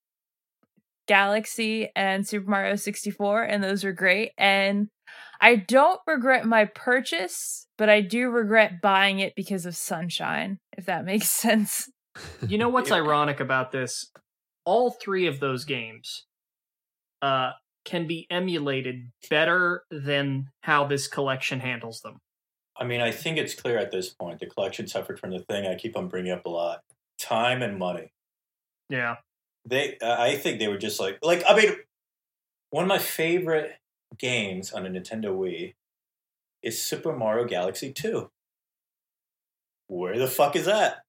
Galaxy and Super Mario 64, and those are great. And I don't regret my purchase, but I do regret buying it because of Sunshine, if that makes sense. You know what's ironic about this? All three of those games uh, can be emulated better than how this collection handles them. I mean, I think it's clear at this point the collection suffered from the thing I keep on bringing up a lot: time and money. Yeah. They, uh, I think they were just like, like I mean, one of my favorite games on a Nintendo Wii is Super Mario Galaxy Two. Where the fuck is that?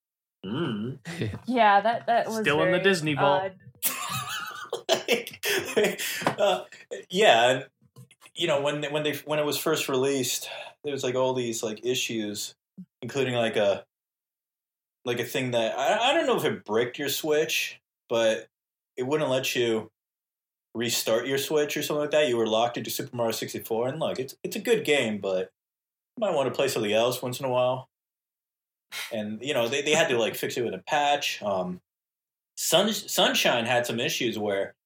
Mm. Yeah, that that was Still in the Disney vault. odd. like, uh, yeah, and you know when when they when it was first released, there was like all these like issues, including like a like a thing that I, I don't know if it bricked your Switch, but it wouldn't let you restart your Switch or something like that. You were locked into Super Mario sixty four, and look, it's it's a good game, but you might want to play something else once in a while. And you know they, they had to like fix it with a patch. Um, Sun, Sunshine had some issues where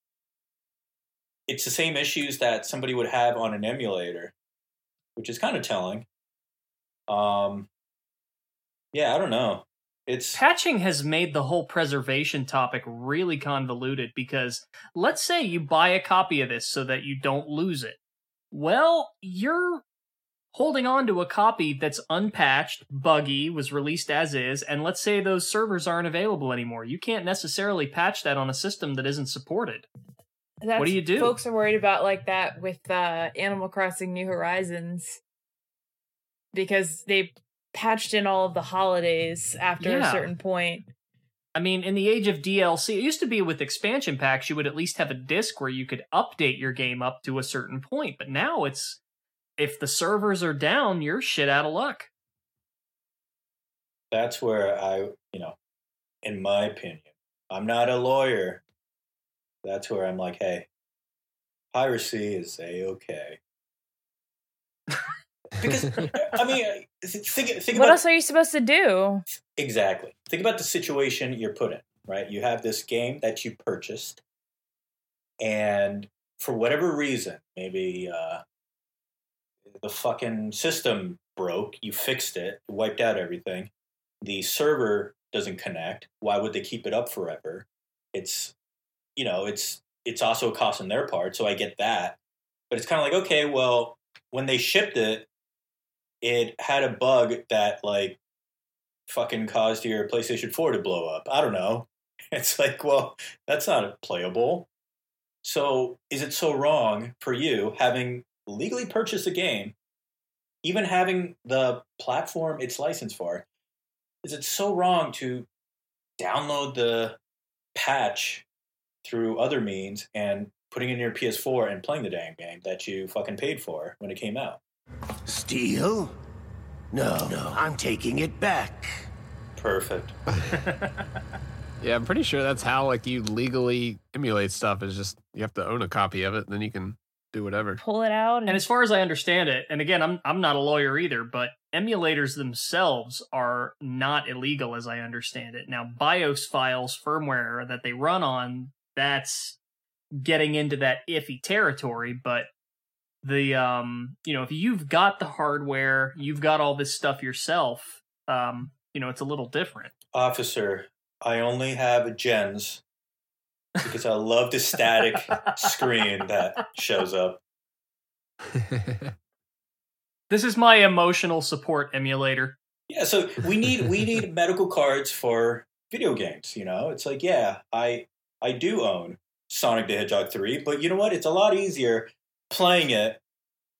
it's the same issues that somebody would have on an emulator, which is kind of telling. Um, yeah, I don't know. It's Patching has made the whole preservation topic really convoluted because let's say you buy a copy of this so that you don't lose it. Well, you're holding on to a copy that's unpatched, buggy, was released as is, and let's say those servers aren't available anymore. You can't necessarily patch that on a system that isn't supported. That's, do you do? Folks are worried about like that with uh, Animal Crossing New Horizons because they patched in all of the holidays after Yeah. a certain point. I mean, in the age of DLC, it used to be with expansion packs, you would at least have a disc where you could update your game up to a certain point. But now it's if the servers are down, you're shit out of luck. that's where I, you know, in my opinion, I'm not a lawyer. That's where I'm like, hey, piracy is a okay. Because I mean, think think What about else are you supposed to do? Exactly. Think about the situation you're put in, right? You have this game that you purchased, and for whatever reason, maybe uh, the fucking system broke, you fixed it, wiped out everything. The server doesn't connect. Why would they keep it up forever? It's, you know, it's it's also a cost on their part, so I get that. But it's kind of like, okay, well, when they shipped it, it had a bug that like fucking caused your PlayStation 4 to blow up. I don't know. It's like, well, that's not playable. So, is it so wrong for you having legally purchase a game, even having the platform it's licensed for? Is it so wrong to download the patch through other means and putting it in your PS4 and playing the damn game that you fucking paid for when it came out? Steal? No, no, I'm taking it back. Perfect. Yeah, I'm pretty sure that's how like you legally emulate stuff. Is just you have to own a copy of it, and then you can do whatever. Pull it out and, And as far as I understand it, and again, I'm I'm not a lawyer either, but emulators themselves are not illegal as I understand it. Now, BIOS files, firmware that they run on, that's getting into that iffy territory, but the um, you know, if you've got the hardware, you've got all this stuff yourself, um, you know, it's a little different. Officer, I only have a gens because I love the static screen that shows up. This is my emotional support emulator. Yeah, so we need we need medical cards for video games, you know? It's like, yeah, I I do own Sonic the Hedgehog 3, but you know what? It's a lot easier playing it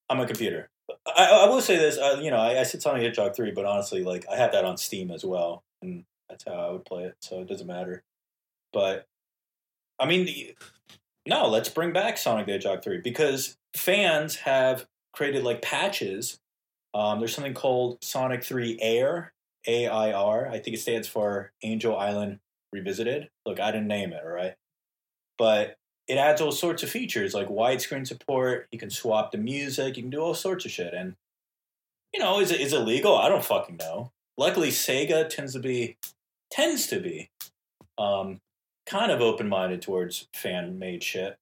on my computer. I, I will say this, uh, you know, I, I said Sonic the Hedgehog 3, but honestly, like, I have that on Steam as well, and that's how I would play it, so it doesn't matter. But, I mean, no, let's bring back Sonic the Hedgehog 3 because fans have created, like, patches. Um, there's something called Sonic 3 Air, A I R. I think it stands for Angel Island Revisited. Look, I didn't name it, all right? but it adds all sorts of features like widescreen support. You can swap the music. You can do all sorts of shit. And you know, is it is it legal? I don't fucking know. Luckily, Sega tends to be tends to be um, kind of open minded towards fan made shit.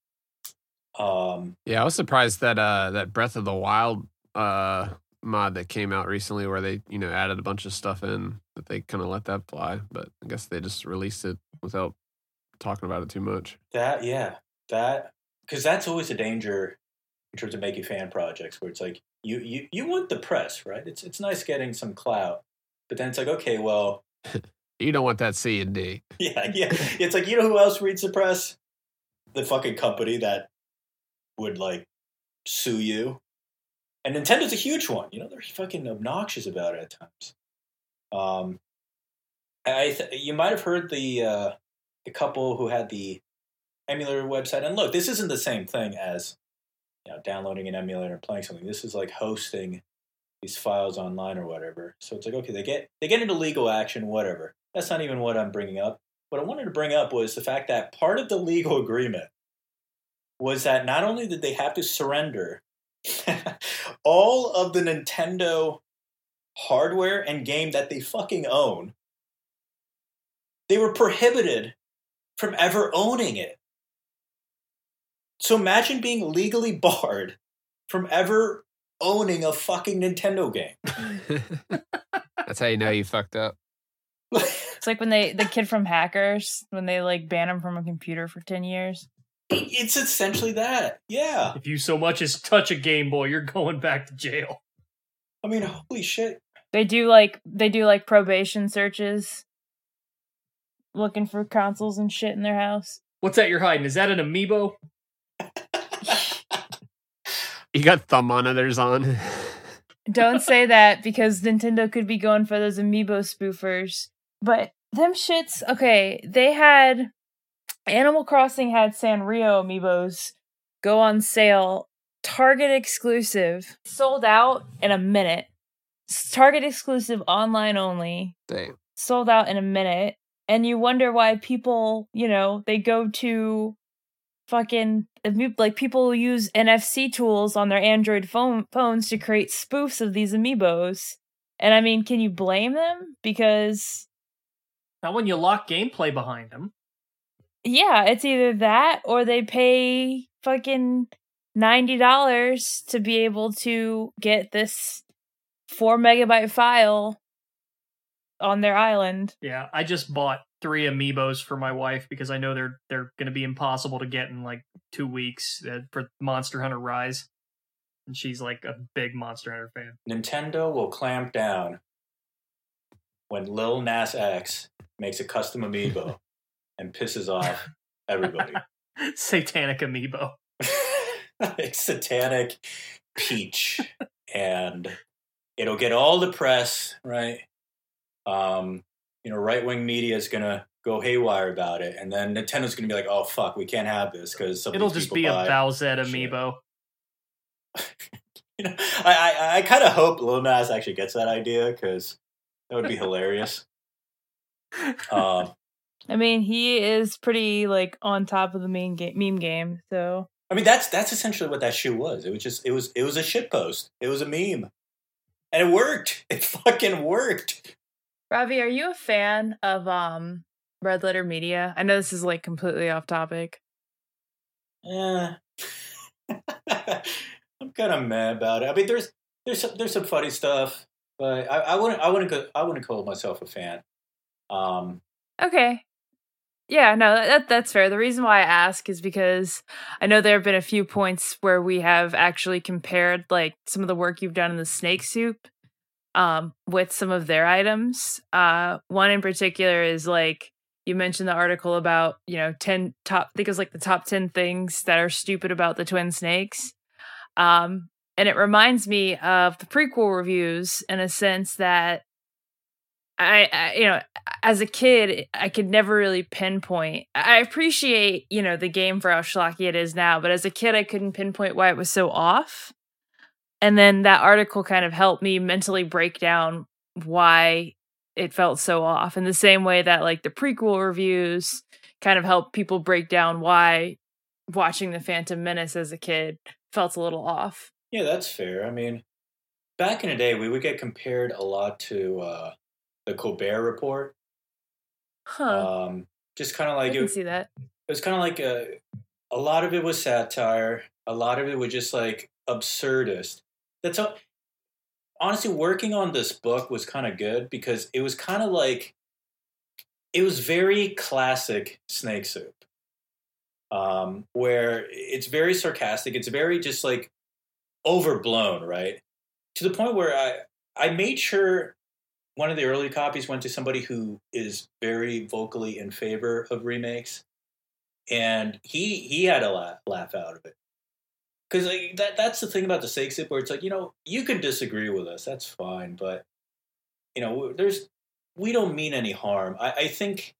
Um, Yeah, I was surprised that uh that Breath of the Wild uh mod that came out recently where they, you know, added a bunch of stuff in that they kind of let that fly, but I guess they just released it without talking about it too much. that yeah, that because that's always a danger in terms of making fan projects where it's like you you you want the press, right? It's it's nice getting some clout, but then it's like okay, well, You don't want that C and D. Yeah, yeah. It's like you know who else reads the press? The fucking company that would like sue you. And Nintendo's a huge one. You know, they're fucking obnoxious about it at times. Um, I th- you might have heard the uh, the couple who had the emulator website. And look, this isn't the same thing as you know downloading an emulator and playing something. This is like hosting these files online or whatever. So it's like okay, they get they get into legal action, whatever. That's not even what I'm bringing up. What I wanted to bring up was the fact that part of the legal agreement was that not only did they have to surrender all of the Nintendo hardware and game that they fucking own, they were prohibited from ever owning it. So imagine being legally barred from ever owning a fucking Nintendo game. That's how you know you fucked up. It's like when they the kid from Hackers when they like ban him from a computer for ten years. It's essentially that. Yeah. If you so much as touch a Game Boy, you're going back to jail. I mean, holy shit. They do like they do like probation searches, looking for consoles and shit in their house. What's that you're hiding? Is that an amiibo? You got thumb monitors on. Don't say that because Nintendo could be going for those amiibo spoofers. But them shits, okay, they had Animal Crossing had Sanrio amiibos go on sale, Target exclusive, sold out in a minute. Target exclusive online only, Damn. sold out in a minute. And you wonder why people, you know, they go to fucking like people use NFC tools on their Android phone phones to create spoofs of these amiibos. And I mean, can you blame them? Because Not when you lock gameplay behind them. yeah, it's either that or they pay fucking ninety dollars to be able to get this four megabyte file on their island. Yeah, I just bought three amiibos for my wife because I know they're they're going to be impossible to get in like two weeks uh, for Monster Hunter Rise, and she's like a big Monster Hunter fan. Nintendo will clamp down when Lil Nas X makes a custom amiibo and pisses off everybody. Satanic amiibo. it's satanic peach and it'll get all the press right um you know right wing media is gonna go haywire about it and then nintendo's gonna be like oh fuck we can't have this because It'll just be a Bowsette amiibo. you know i i, I kind of hope lil nas actually gets that idea because that would be hilarious um I mean, he is pretty like on top of the main game, meme game. So I mean, that's that's essentially what that shoe was. It was just it was it was a shit post. It was a meme, and it worked. It fucking worked. Ravi, are you a fan of um Red Letter Media? I know this is like completely off topic. Yeah, I'm kind of mad about it. I mean, there's there's some, there's some funny stuff, but I, I wouldn't I wouldn't go, I wouldn't call myself a fan. Um, Okay. Yeah, no, that that's fair. The reason why I ask is because I know there have been a few points where we have actually compared like some of the work you've done in the snake soup um with some of their items. Uh one in particular is like you mentioned the article about you know 10 top I think it was like the top 10 things that are stupid about the twin snakes um and it reminds me of the prequel reviews in a sense that I, I, you know as a kid i could never really pinpoint i appreciate you know the game for how schlocky it is now but as a kid i couldn't pinpoint why it was so off. And then that article kind of helped me mentally break down why it felt so off in the same way that like the prequel reviews kind of help people break down why watching the phantom menace as a kid felt a little off Yeah, that's fair. I mean, back in the day, we would get compared a lot to uh, the Colbert Report. huh Um, just kind of i like can it, see that it was kind of like a, a lot of it was satire. A lot of it was just like absurdist. That's all. Honestly, working on this book was kind of good because it was kind of like it was very classic Snake Soup, um, where it's very sarcastic. It's very just like overblown, right? To the point where I I made sure one of the early copies went to somebody who is very vocally in favor of remakes and he he had a laugh, laugh out of it. Because like, that that's the thing about the Snake Soup where it's like you know you can disagree with us that's fine but you know there's we don't mean any harm. I, I think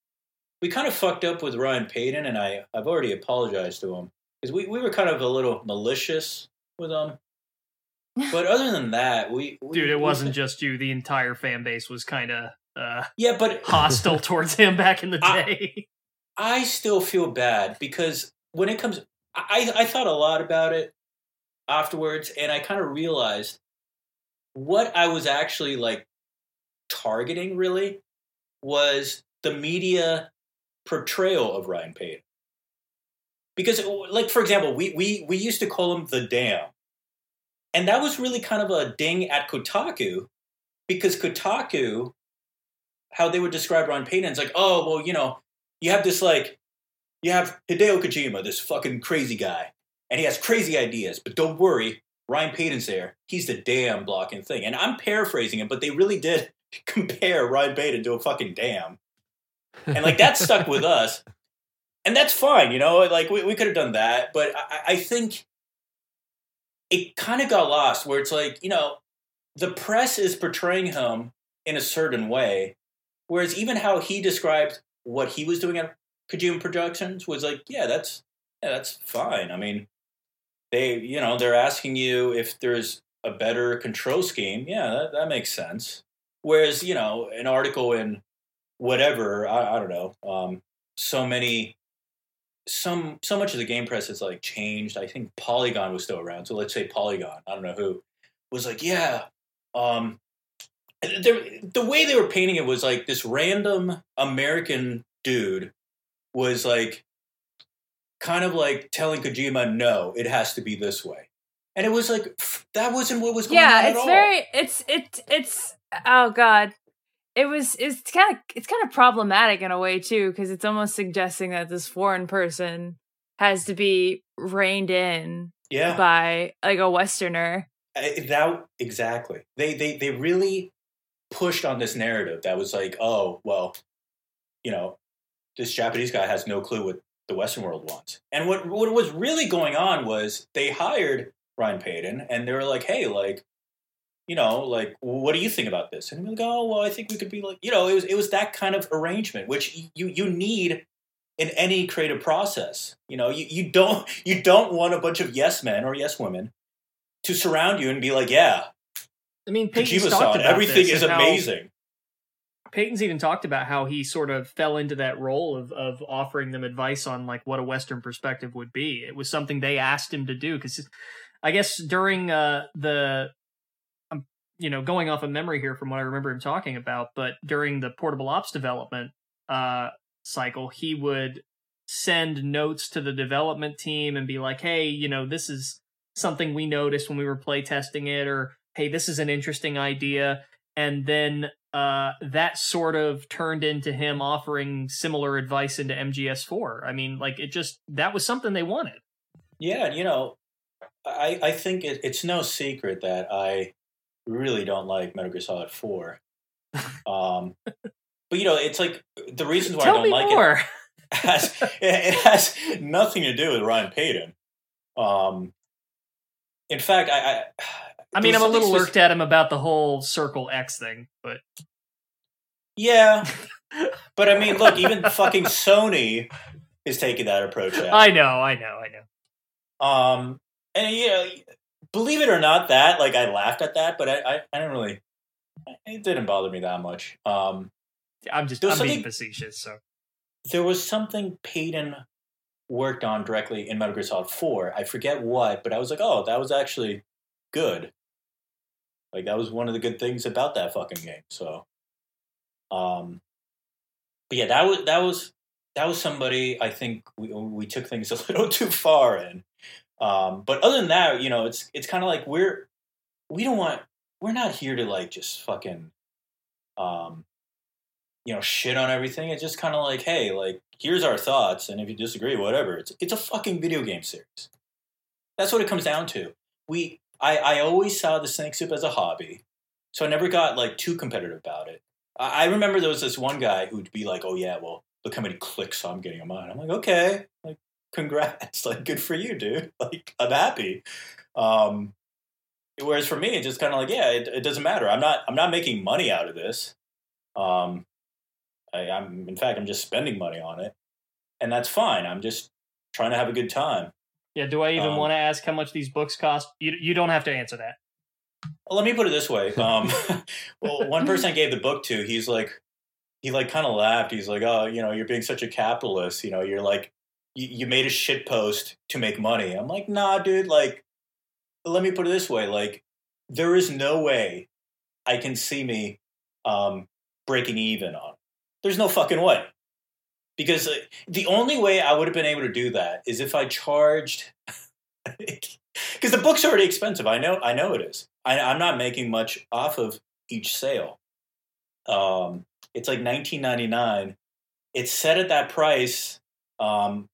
we kind of fucked up with ryan payton and i i've already apologized to him because we, we were kind of a little malicious with him but other than that we, we Dude, it we- wasn't just you. The entire fan base was kind of uh, yeah but hostile towards him back in the I- day. I still feel bad because when it comes, I, I thought a lot about it afterwards, and I kind of realized what I was actually like targeting really was the media portrayal of Ryan Payton. Because, like for example, we we we used to call him the Dam, and that was really kind of a ding at Kotaku, because Kotaku, how they would describe Ryan Payton, is like, oh well, you know you have this like you have Hideo Kojima, this fucking crazy guy, and he has crazy ideas. But don't worry, Ryan Payton's there. He's the damn blocking thing. And I'm paraphrasing it, but they really did compare Ryan Payton to a fucking dam. And like that stuck with us. And that's fine, you know, like we, we could have done that. But I, I think it kind of got lost where it's like, you know, the press is portraying him in a certain way. Whereas even how he described what he was doing at Kojima Productions was like, yeah, that's yeah, that's fine. I mean, they, you know, they're asking you if there's a better control scheme. Yeah, that, that makes sense. Whereas, you know, an article in whatever, I, I don't know, um, so many, some, so much of the game press has like changed. I think Polygon was still around. So let's say Polygon, I don't know who, was like, yeah, um, the, the way they were painting it was like this random American dude was like kind of like telling Kojima, no, it has to be this way. And it was like that wasn't what was going on yeah it's all. very it's it it's oh god it was it's kind of it's kind of problematic in a way too because it's almost suggesting that this foreign person has to be reined in yeah, by like a westerner I- that exactly. They they they really pushed on this narrative that was like, oh well, you know, this Japanese guy has no clue what the Western world wants. And what what was really going on was they hired Ryan Payton and they were like, hey, like, you know, like, what do you think about this? And was like, oh well, I think we could be like, you know, it was it was that kind of arrangement which you you need in any creative process. You know, you, you don't you don't want a bunch of yes men or yes women to surround you and be like, yeah, I mean, Payton's Kojima talked about Everything is and how- amazing. Payton's even talked about how he sort of fell into that role of of offering them advice on like what a Western perspective would be. It was something they asked him to do because I guess during uh, the, you know, going off of memory here from what I remember him talking about, but during the portable ops development uh, cycle, he would send notes to the development team and be like, "Hey, you know, this is something we noticed when we were play testing it," or "Hey, this is an interesting idea." And then uh, that sort of turned into him offering similar advice into MGS4. I mean, like it just that was something they wanted. Yeah, you know, I I think it, it's no secret that I really don't like Metal Gear Solid Four. Um, but you know, it's like the reasons why I don't like more. it has it has nothing to do with Ryan Payton. Um, in fact, I I, I mean, I'm a little irked at him about the whole Circle X thing, but Yeah, but I mean, look, even fucking Sony is taking that approach. Now. I know, I know, I know. Um, and you know, believe it or not, that like I laughed at that, but I I, I didn't really. It didn't bother me that much. Um, I'm just I'm being facetious. So there was something Payton worked on directly in Metal Gear Solid Four. I forget what, but I was like, oh, that was actually good. Like that was one of the good things about that fucking game. So, um, but yeah, that was that was that was somebody I think we we took things a little too far in. Um, but other than that, you know, it's it's kind of like we're we don't want we're not here to like just fucking um you know shit on everything. It's just kind of like, hey, like here's our thoughts, and if you disagree, whatever. It's it's a fucking video game series. That's what it comes down to. We I I always saw the Snake Soup as a hobby, so I never got like too competitive about it. I, I remember there was this one guy who'd be like, oh yeah, well look how many clicks I'm getting on mine. I'm like, okay, like congrats, like good for you, dude. Like I'm happy. Um, whereas for me, it's just kind of like, yeah, it, it doesn't matter. I'm not I'm not making money out of this. Um, I, I'm in fact I'm just spending money on it, and that's fine. I'm just trying to have a good time. yeah, do I even Um, want to ask how much these books cost? You you don't have to answer that. Well, let me put it this way. Um, well, one person I gave the book to, he's like, he like kind of laughed. He's like, oh, you know, you're being such a capitalist. You know, you're like, you, made a shit post to make money. I'm like, nah, dude. Like, let me put it this way. Like, there is no way I can see me um, breaking even on. it. There's no fucking way. Because uh, the only way I would have been able to do that is if I charged because the book's already expensive. I know, I know it is. I, I'm not making much off of each sale. Um, it's like 19.99. It's set at that price um,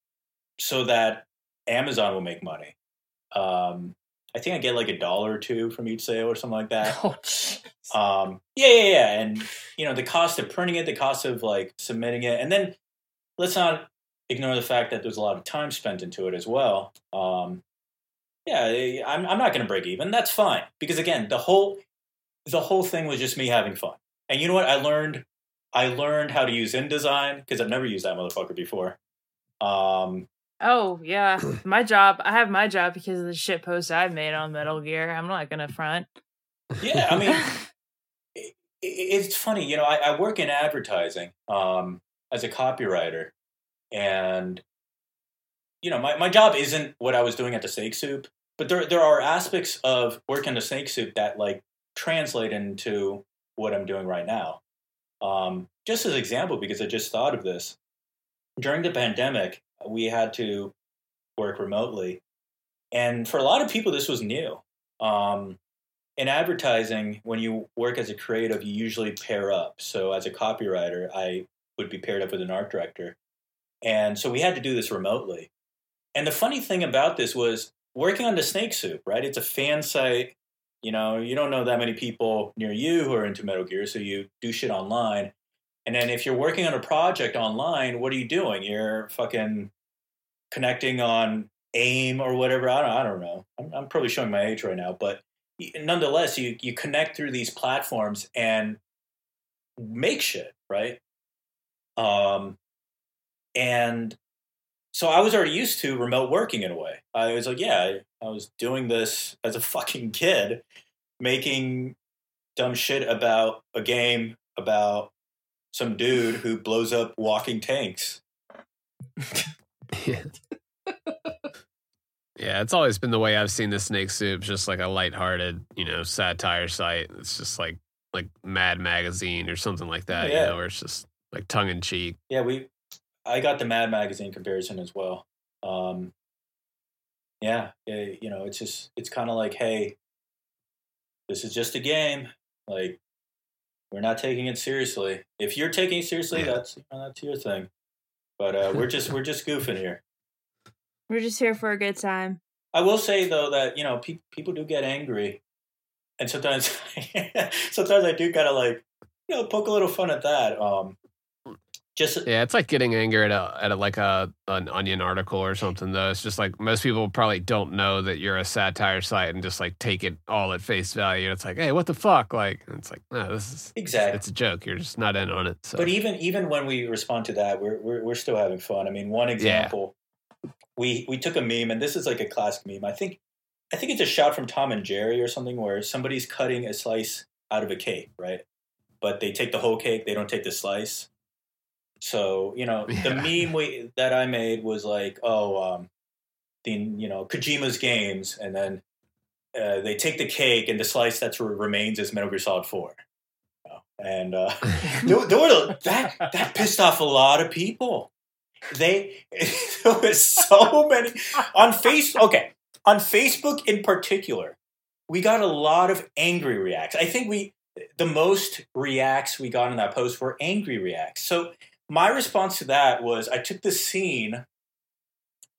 so that Amazon will make money. Um, I think I get like a dollar or two from each sale or something like that. Oh. Um, yeah, yeah, yeah. And, you know, the cost of printing it, the cost of like submitting it. And then let's not ignore the fact that there's a lot of time spent into it as well. Um, yeah, I'm, I'm not going to break even. That's fine. Because again, the whole, the whole thing was just me having fun. And you know what? I learned, I learned how to use InDesign because I've never used that motherfucker before. Um, Oh yeah, my job. I have my job because of the shit posts I've made on Metal Gear. I'm not gonna front. yeah, I mean, it, it's funny, you know, I, I work in advertising um, as a copywriter, and you know, my, my job isn't what I was doing at the Snake Soup, but there there are aspects of working the Snake Soup that like translate into what I'm doing right now. Um, just as an example, because I just thought of this during the pandemic, we had to work remotely, and for a lot of people, this was new. Um, in advertising, when you work as a creative, you usually pair up. So as a copywriter, I would be paired up with an art director. And so we had to do this remotely. And the funny thing about this was working on the Snake Soup, right? It's a fan site. You know, you don't know that many people near you who are into Metal Gear, so you do shit online. And then if you're working on a project online, what are you doing? You're fucking connecting on AIM or whatever. I don't, I don't know. I'm, I'm probably showing my age right now, but nonetheless, you you connect through these platforms and make shit, right? Um, and so I was already used to remote working in a way. I was like, yeah, I, I was doing this as a fucking kid, making dumb shit about a game about some dude who blows up walking tanks. Yeah. yeah, it's always been the way I've seen the Snake Soup, just like a lighthearted, you know, satire site. It's just like like Mad Magazine or something like that, Yeah. you know, where it's just like tongue in cheek. Yeah, we. I got the Mad Magazine comparison as well. Um, yeah, eh, you know, it's just it's kind of like, hey, this is just a game. Like, we're not taking it seriously. If you're taking it seriously, Yeah. that's you know, that's your thing. But uh, we're just we're just goofing here. We're just here for a good time. I will say though that you know pe- people do get angry, and sometimes sometimes I do kind of like you know poke a little fun at that. Um, just Yeah, it's like getting angry at a at a, like a an onion article or something. Though it's just like most people probably don't know that you're a satire site and just like take it all at face value. It's like, hey, what the fuck? Like, it's like, no, this is exactly. it's a joke. You're just not in on it. So. But even even when we respond to that, we're we're, we're still having fun. I mean, one example, we we took a meme, and this is like a classic meme. I think I think it's a shot from Tom and Jerry or something where somebody's cutting a slice out of a cake, right? But they take the whole cake, they don't take the slice. So you know, the meme we that I made was like, oh, um, the you know Kojima's games, and then uh, they take the cake, and the slice that remains is Metal Gear Solid Four. You know, And uh, there, there were that that pissed off a lot of people. They there was so many on face. Okay, on Facebook in particular, we got a lot of angry reacts. I think we the most reacts we got in that post were angry reacts. So my response to that was I took the scene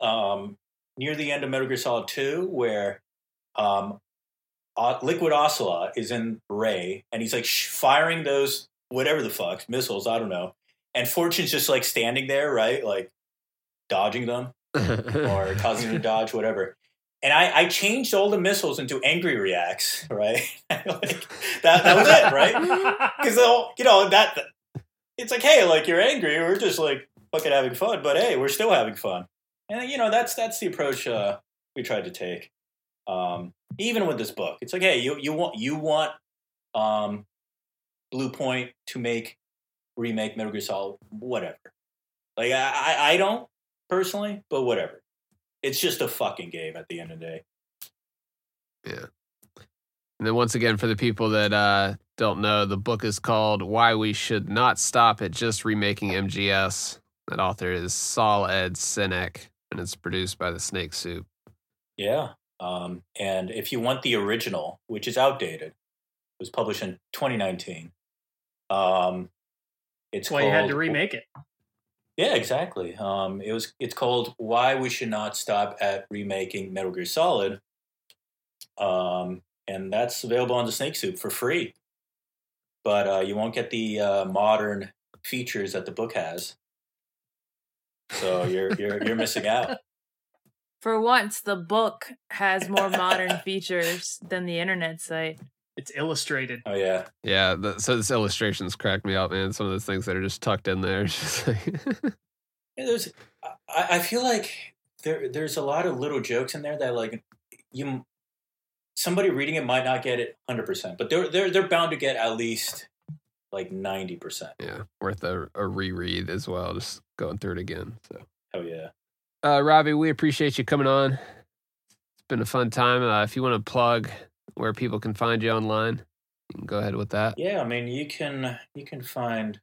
um, near the end of Metal Gear Solid Two where um, uh, Liquid Ocelot is in Ray and he's like sh- firing those whatever the fuck missiles. I don't know. And Fortune's just like standing there, right, like dodging them or causing them to dodge, whatever. And I, I changed all the missiles into angry reacts, right? like, that, that was it, right? Because you know that it's like, hey, like you're angry, we're just like fucking having fun, but hey, we're still having fun, and you know that's that's the approach uh, we tried to take. Um, even with this book, it's like, hey, you you want you want um, Bluepoint to make remake Metal Gear Solid, whatever. Like I, I I don't personally, but whatever. It's just a fucking game at the end of the day. Yeah. And then once again, for the people that uh, don't know, the book is called "Why We Should Not Stop at Just Remaking MGS." That author is Saul Ed Sinek, and it's produced by the Snake Soup. Yeah. Um, and if you want the original, which is outdated, it was published in 2019. Um, it's That's why you had to remake it. Yeah, exactly. Um, it was. It's called "Why We Should Not Stop at Remaking Metal Gear Solid," um, and that's available on the Snake Soup for free. But uh, you won't get the uh, modern features that the book has, so you're you're you're missing out. For once, the book has more modern features than the internet site. It's illustrated. Oh yeah, Yeah, the, so this illustrations cracked me up, man. Some of those things that are just tucked in there. Just like Yeah, there's. I, I feel like there there's a lot of little jokes in there that like you somebody reading it might not get it hundred percent, but they're they're they're bound to get at least like ninety percent. yeah, worth a, a reread as well. Just going through it again. So, Oh yeah. uh, Ravi, we appreciate you coming on. It's been a fun time. Uh, if you want to plug where people can find you online, you can go ahead with that. Yeah, I mean you can you can find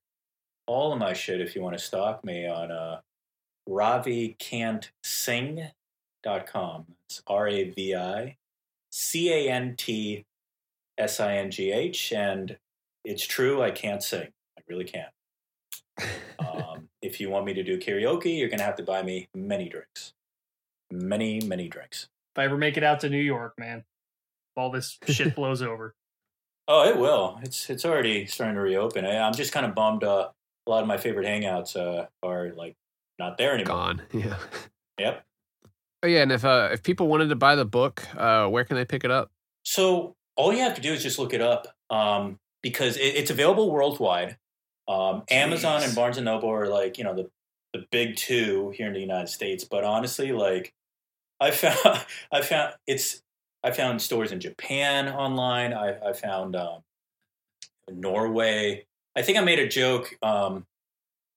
all of my shit if you want to stalk me on uh ravicantsingh.com. It's R A V I C A N T S I N G H and it's true I can't sing. I really can't. Um, if you want me to do karaoke, you're going to have to buy me many drinks. Many, many drinks. If I ever make it out to New York, man, all this shit blows over. Oh, it will. It's it's already starting to reopen. I, I'm just kind of bummed. Uh, a lot of my favorite hangouts uh, are like not there anymore. Gone. Yeah. Yep. Oh yeah, and if uh, if people wanted to buy the book, uh, where can they pick it up? So all you have to do is just look it up um, because it, it's available worldwide. Um, Amazon and Barnes and Noble are like you know the the big two here in the United States. But honestly, like I found I found it's I found stores in Japan online. I, I found um, Norway. I think I made a joke um,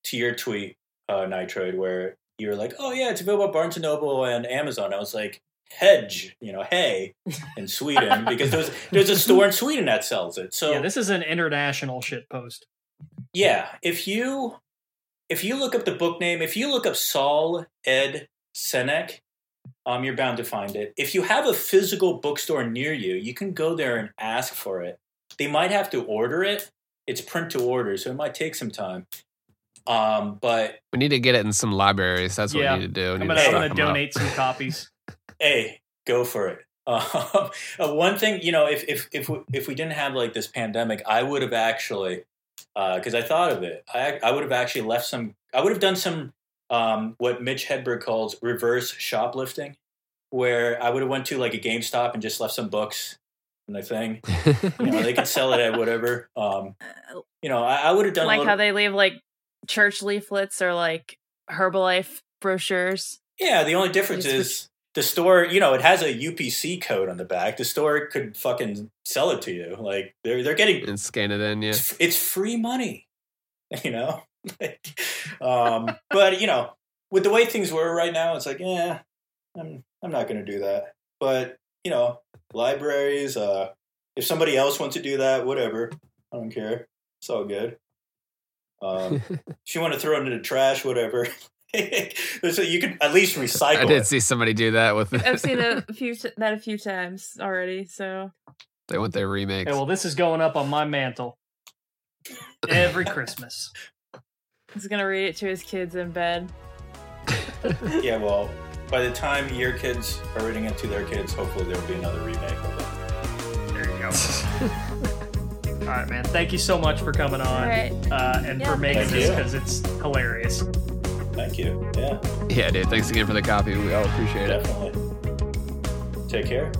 to your tweet, uh, Nitroid, where you were like, "Oh yeah, it's available at Barnes and Noble and Amazon." I was like, "Hedge, you know, hey." in Sweden because there's there's a store in Sweden that sells it. So yeah, this is an international shit post. yeah, if you if you look up the book name, if you look up Saul Ed Sinek, um, you're bound to find it. If you have a physical bookstore near you, you can go there and ask for it. They might have to order it. It's print to order, so it might take some time. Um, but We need to get it in some libraries. That's what we need to do. We I'm gonna, to I'm stock gonna 'em up. donate some copies. hey, go for it. Um, uh, one thing, you know, if if if we, if we didn't have like this pandemic, I would have actually uh because I thought of it. I I would have actually left some. I would have done some um, what Mitch Hedberg calls reverse shoplifting, where I would have went to like a GameStop and just left some books in the thing. You know, they can sell it at whatever. Um, you know, I, I would have done a like little- how they leave like church leaflets or like Herbalife brochures. Yeah, the only difference is the store. You know, it has a UPC code on the back. The store could fucking sell it to you. Like they're they're getting and scan it in. Yeah. it's, it's free money. You know, um, but you know, with the way things were right now, it's like, yeah, I'm I'm not going to do that. But you know, libraries. Uh, if somebody else wants to do that, whatever. I don't care. It's all good. Um, if you want to throw it in the trash, whatever. so you can at least recycle I did it. see somebody do that with. It. I've seen a few t- that a few times already. So they want their remakes. Okay, well, this is going up on my mantle every Christmas. he's gonna read it to his kids in bed. Yeah, well, by the time your kids are reading it to their kids, hopefully there will be another remake of it. There you go. All right, man. Thank you so much for coming on All right. uh, and Yeah, for making thank this because it's hilarious. Thank you. Yeah, yeah, dude. Thanks again for the copy. We all appreciate it. definitely. Take care.